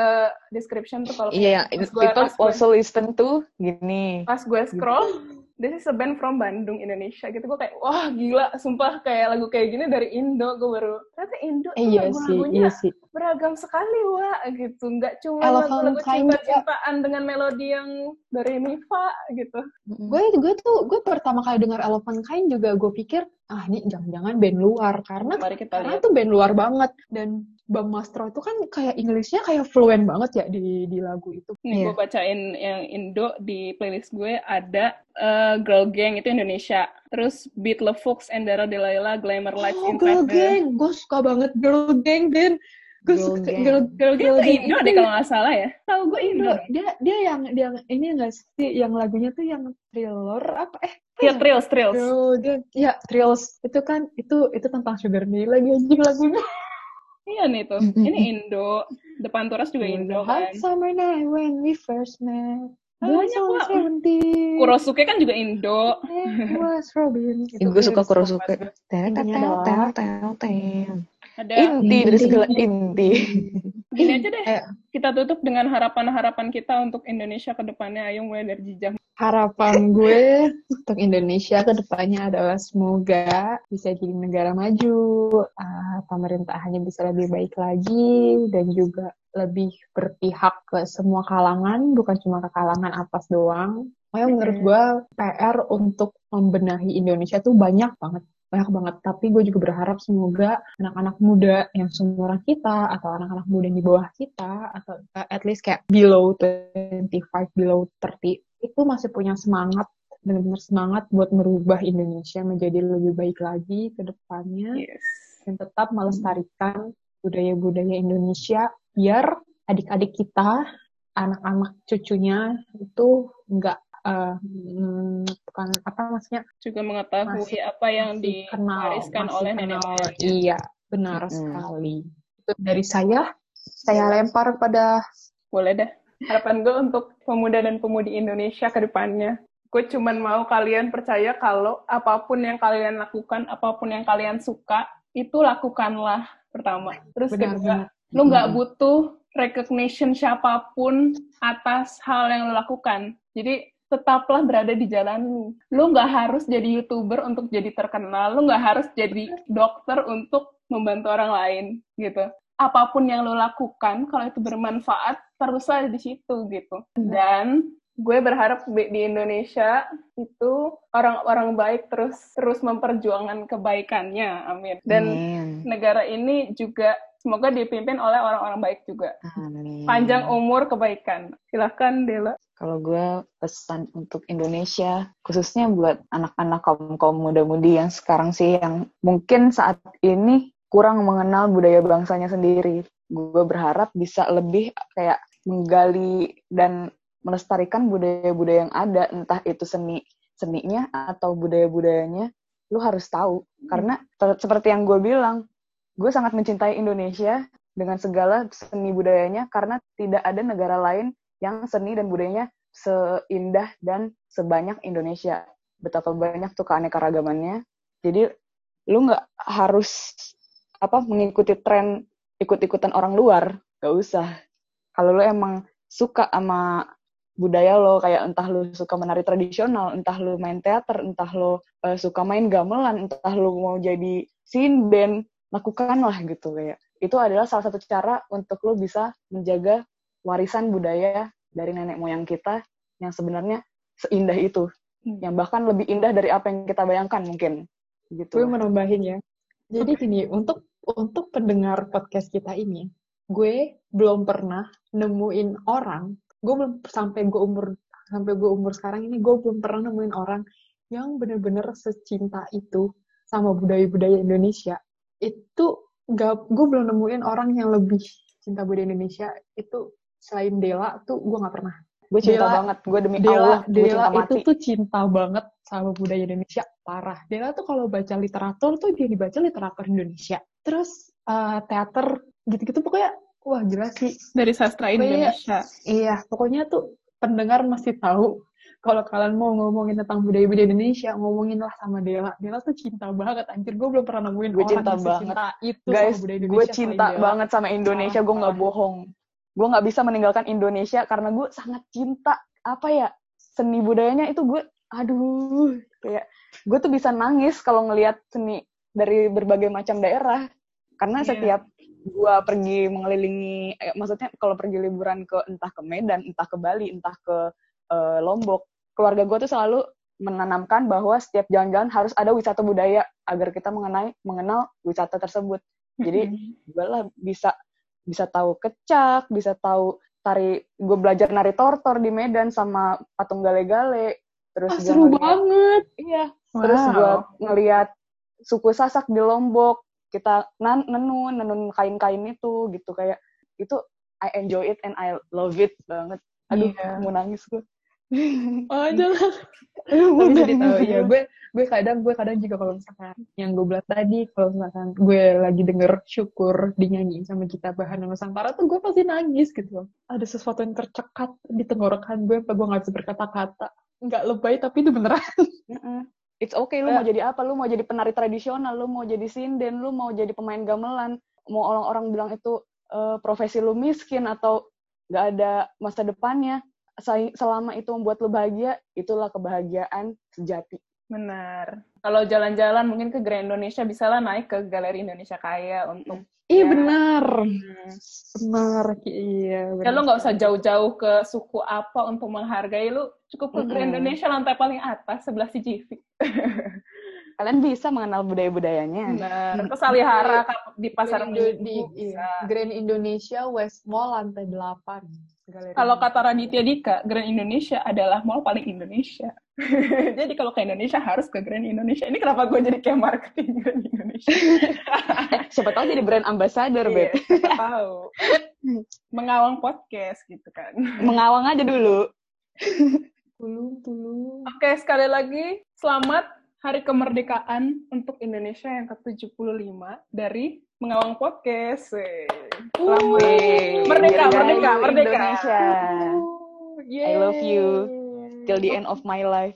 A: description tuh kalau
D: iya.
A: gue
D: People
A: pas gue,
D: also listen to gini.
A: pas gue scroll this is a band from Bandung Indonesia. Gitu gue kayak wah gila sumpah kayak lagu kayak gini dari Indo. Gue baru ternyata Indo
C: Eh, iya sih,
A: lagu-lagunya
C: iya sih.
A: beragam sekali wa. Gitu nggak cuma lagu-lagu cinta-cintaan dengan melodi yang dari Mifa gitu.
C: Gue gue tuh gue pertama kali dengar Elephant Kind juga gue pikir ah ini jangan-jangan band luar. Karena
A: mari kita
C: karena
A: lihat.
C: tuh band luar banget. Dan Bang Mastro itu kan kayak Inggrisnya kayak fluent banget ya di di lagu itu.
A: nih
D: Iya.
A: gue bacain yang Indo di playlist gue ada eh, Girl Gang itu Indonesia terus Beat Love Fox Endara Delilah Glamour Lights
C: Oh,
A: in
C: Girl Gang, gue suka banget Girl Gang dan gue
D: Girl
C: suka
D: Gang.
C: Girl
A: Girl Gang
C: Girl Gang
A: Indo
C: itu
A: deh kalau nggak salah ya tahu gue Indo.
C: Dia dia yang dia yang- ini enggak sih yang lagunya tuh yang thriller apa eh
A: ya Trills Trills
C: Girl Gang. Ya, Thrills. Itu kan itu itu tentang sugar daddy lagi anjing lagunya.
A: Iya nih tuh ini Indo depan Turas juga Indo
C: Hot
A: kan
C: summer night when we first met.
A: Ah, banyak, Wak.
C: seventeen.
A: Kurosuke kan juga Indo
C: It was Robin.
D: Gue suka
C: Itu
D: Kurosuke. Tel, tel, tel, tel, tel.
A: Ada
D: Inti dari segala inti.
A: gini aja deh
C: Eh.
A: kita tutup dengan harapan-harapan kita untuk Indonesia ke depannya ayo mulai dari jijang
C: Harapan gue untuk Indonesia ke depannya adalah semoga bisa jadi negara maju, ah, pemerintahannya bisa lebih baik lagi, dan juga lebih berpihak ke semua kalangan, bukan cuma ke kalangan atas doang. Pokoknya menurut gue PR untuk membenahi Indonesia tuh banyak banget. Banyak banget. Tapi gue juga berharap semoga anak-anak muda yang seumuran kita, atau anak-anak muda yang di bawah kita, atau uh, at least kayak below 25, below 30, itu masih punya semangat, benar-benar semangat buat merubah Indonesia menjadi lebih baik lagi ke depannya
A: yes
C: dan tetap melestarikan budaya-budaya Indonesia biar adik-adik kita, anak-anak cucunya itu nggak eh, mm, bukan apa maksudnya?
A: Juga mengetahui
C: Masih-
A: apa yang
C: masih kenal,
A: diwariskan
C: masih
A: oleh nenek
C: kenal.
A: moyang.
C: Iya, benar
D: Mm-mm.
C: sekali. Itu dari saya. Saya lempar pada
A: boleh dah. Harapan gue untuk pemuda dan pemudi Indonesia ke depannya. Gue cuman mau kalian percaya kalau apa pun yang kalian lakukan apa pun yang kalian suka itu lakukanlah pertama. Terus kedua
C: benar-benar
A: lu nggak butuh recognition siapa pun atas hal yang lu lakukan. Jadi tetaplah berada di jalan lu lu nggak harus jadi youtuber untuk jadi terkenal lu nggak harus jadi dokter untuk membantu orang lain gitu. Apa pun yang lo lakukan kalau itu bermanfaat teruslah di situ gitu. Dan gue berharap di di Indonesia itu orang-orang baik terus terus memperjuangkan kebaikannya amin. Dan
D: Amin.
A: negara ini juga semoga dipimpin oleh orang-orang baik juga
D: Amin.
A: panjang umur kebaikan silahkan Dela
D: Kalau gue pesan untuk Indonesia, khususnya buat anak-anak kaum kaum muda-mudi yang sekarang sih yang mungkin saat ini kurang mengenal budaya bangsanya sendiri. Gue berharap bisa lebih kayak menggali dan melestarikan budaya-budaya yang ada, entah itu seni seninya atau budaya-budayanya, lu harus tahu. Karena seperti yang gue bilang, gue sangat mencintai Indonesia dengan segala seni budayanya karena tidak ada negara lain yang seni dan budayanya seindah dan sebanyak Indonesia. Betapa banyak tuh keanekaragamannya. Jadi lu nggak harus apa mengikuti tren ikut-ikutan orang luar, gak usah. Kalau lu emang suka sama budaya lo, kayak entah lu suka menari tradisional, entah lu main teater, entah lu eh, suka main gamelan, entah lu mau jadi sinden, lakukanlah gitu kayak. Itu adalah salah satu cara untuk lu bisa menjaga warisan budaya dari nenek moyang kita yang sebenarnya seindah itu,
A: Hmm.
D: yang bahkan lebih indah dari apa yang kita bayangkan mungkin, gitu.
C: gue mau nambahin ya. Jadi gini, untuk untuk pendengar podcast kita ini, gue belum pernah nemuin orang, gue belum sampai gue umur sampai gue umur sekarang ini gue belum pernah nemuin orang yang bener-bener secinta itu sama budaya-budaya Indonesia. Itu gak, gue belum nemuin orang yang lebih cinta budaya Indonesia itu selain Dela tuh gue nggak pernah.
D: Gue cinta
C: Dela-
D: banget, gue demi
C: Dela,
D: Allah,
C: Dela
D: cinta
C: itu
D: mati.
C: tuh cinta banget sama budaya Indonesia parah. Dela tuh kalau baca literatur tuh dia dibaca literatur Indonesia. Terus eh, teater gitu-gitu pokoknya wah gila sih.
A: dari sastra
C: Pokoknya-
A: Indonesia
C: Iya, pokoknya tuh pendengar masih tahu kalau kalian mau ngomongin tentang budaya-budaya Indonesia, ngomongin lah sama Dela. Dela tuh cinta banget, anjir. Gue belum pernah nemuin
D: Gue
C: orang
D: cinta
C: yang
D: banget.
C: secinta itu
D: Guys,
C: sama budaya
D: gue
C: Indonesia.
D: cinta
C: selain Dela.
D: banget sama Indonesia. Gue nggak
C: Parah.
D: bohong. Gue nggak bisa meninggalkan Indonesia karena gue sangat cinta. Apa ya seni budayanya itu gue, aduh, kayak gue tuh bisa nangis kalau ngelihat seni dari berbagai macam daerah. Karena
A: Iya.
D: setiap gue pergi mengelilingi, eh, maksudnya kalau pergi liburan ke entah ke Medan, entah ke Bali, entah ke eh, Lombok, keluarga gue tuh selalu menanamkan bahwa setiap jalan-jalan harus ada wisata budaya agar kita mengenai mengenal wisata tersebut. Jadi gue lah bisa bisa tahu kecak, bisa tahu tari. Gue belajar nari tortor di Medan sama patung gale-gale. Terus
C: Ah,
D: gua
C: seru
D: ngeliat-
C: banget.
D: Iya. Terus
A: Wow.
D: gue ngeliat suku Sasak di Lombok. Kita nan nenun, nenun kain-kain itu gitu kayak itu I enjoy it and I love it banget. Aduh,
C: Iya.
D: mau nangis gue.
C: Oh, jangan. Tapi jadi tahu ya gue gue kadang gue kadang juga kalau misalkan yang gue bilang tadi kalau misalkan gue lagi denger syukur dinyanyiin sama kita bahan Nusantara tuh gue pasti nangis gitu loh. Ada sesuatu yang tercekat di tenggorokan gue, apa gue nggak bisa berkata-kata. Nggak lebay tapi itu beneran.
D: It's okay, lu
C: Eh.
D: mau jadi apa? Lu mau jadi penari tradisional, lu mau jadi sinden, lu mau jadi pemain gamelan, mau orang-orang bilang itu eh, profesi lu miskin atau nggak ada masa depannya. Selama itu membuat lu bahagia, itulah kebahagiaan sejati.
A: Benar. Kalau jalan-jalan mungkin ke Grand Indonesia bisa lah naik ke Galeri Indonesia Kaya untuk
C: Iya
A: Ya.
C: benar.
A: Hmm.
C: Benar. Iya.
A: Ya lu nggak usah jauh-jauh ke suku apa untuk menghargai lu cukup ke Grand
D: Mm-mm.
A: Indonesia lantai paling atas sebelah CGV. *laughs*
D: Kalian bisa mengenal budaya-budayanya.
A: Benar. Ke Salihara di pasar
C: Grand, Indo- di, iya. Grand Indonesia West Mall lantai 8. Galeri
A: Kalau kata Raditya Dika, Grand Indonesia adalah mall paling Indonesia. *laughs* jadi kalau ke Indonesia harus ke Grand Indonesia. Ini kenapa gue jadi kayak marketing Grand Indonesia?
D: Eh, siapa tahu jadi brand ambassador,
A: Iya,
D: Beb.
A: siapa tahu. Mengawang podcast gitu kan.
D: Mengawang aja dulu.
C: Tulung, tulung.
A: Oke, sekali lagi selamat Hari Kemerdekaan untuk Indonesia yang ke-75 dari Mengawang Podcast.
D: Wih,
A: Merdeka, merdeka, merdeka.
D: Indonesia. I love you till the end of my life.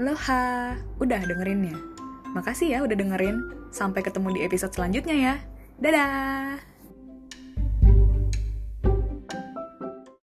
E: Loha, udah dengerin ya? Makasih ya udah dengerin. Sampai ketemu di episode selanjutnya ya. Dadah!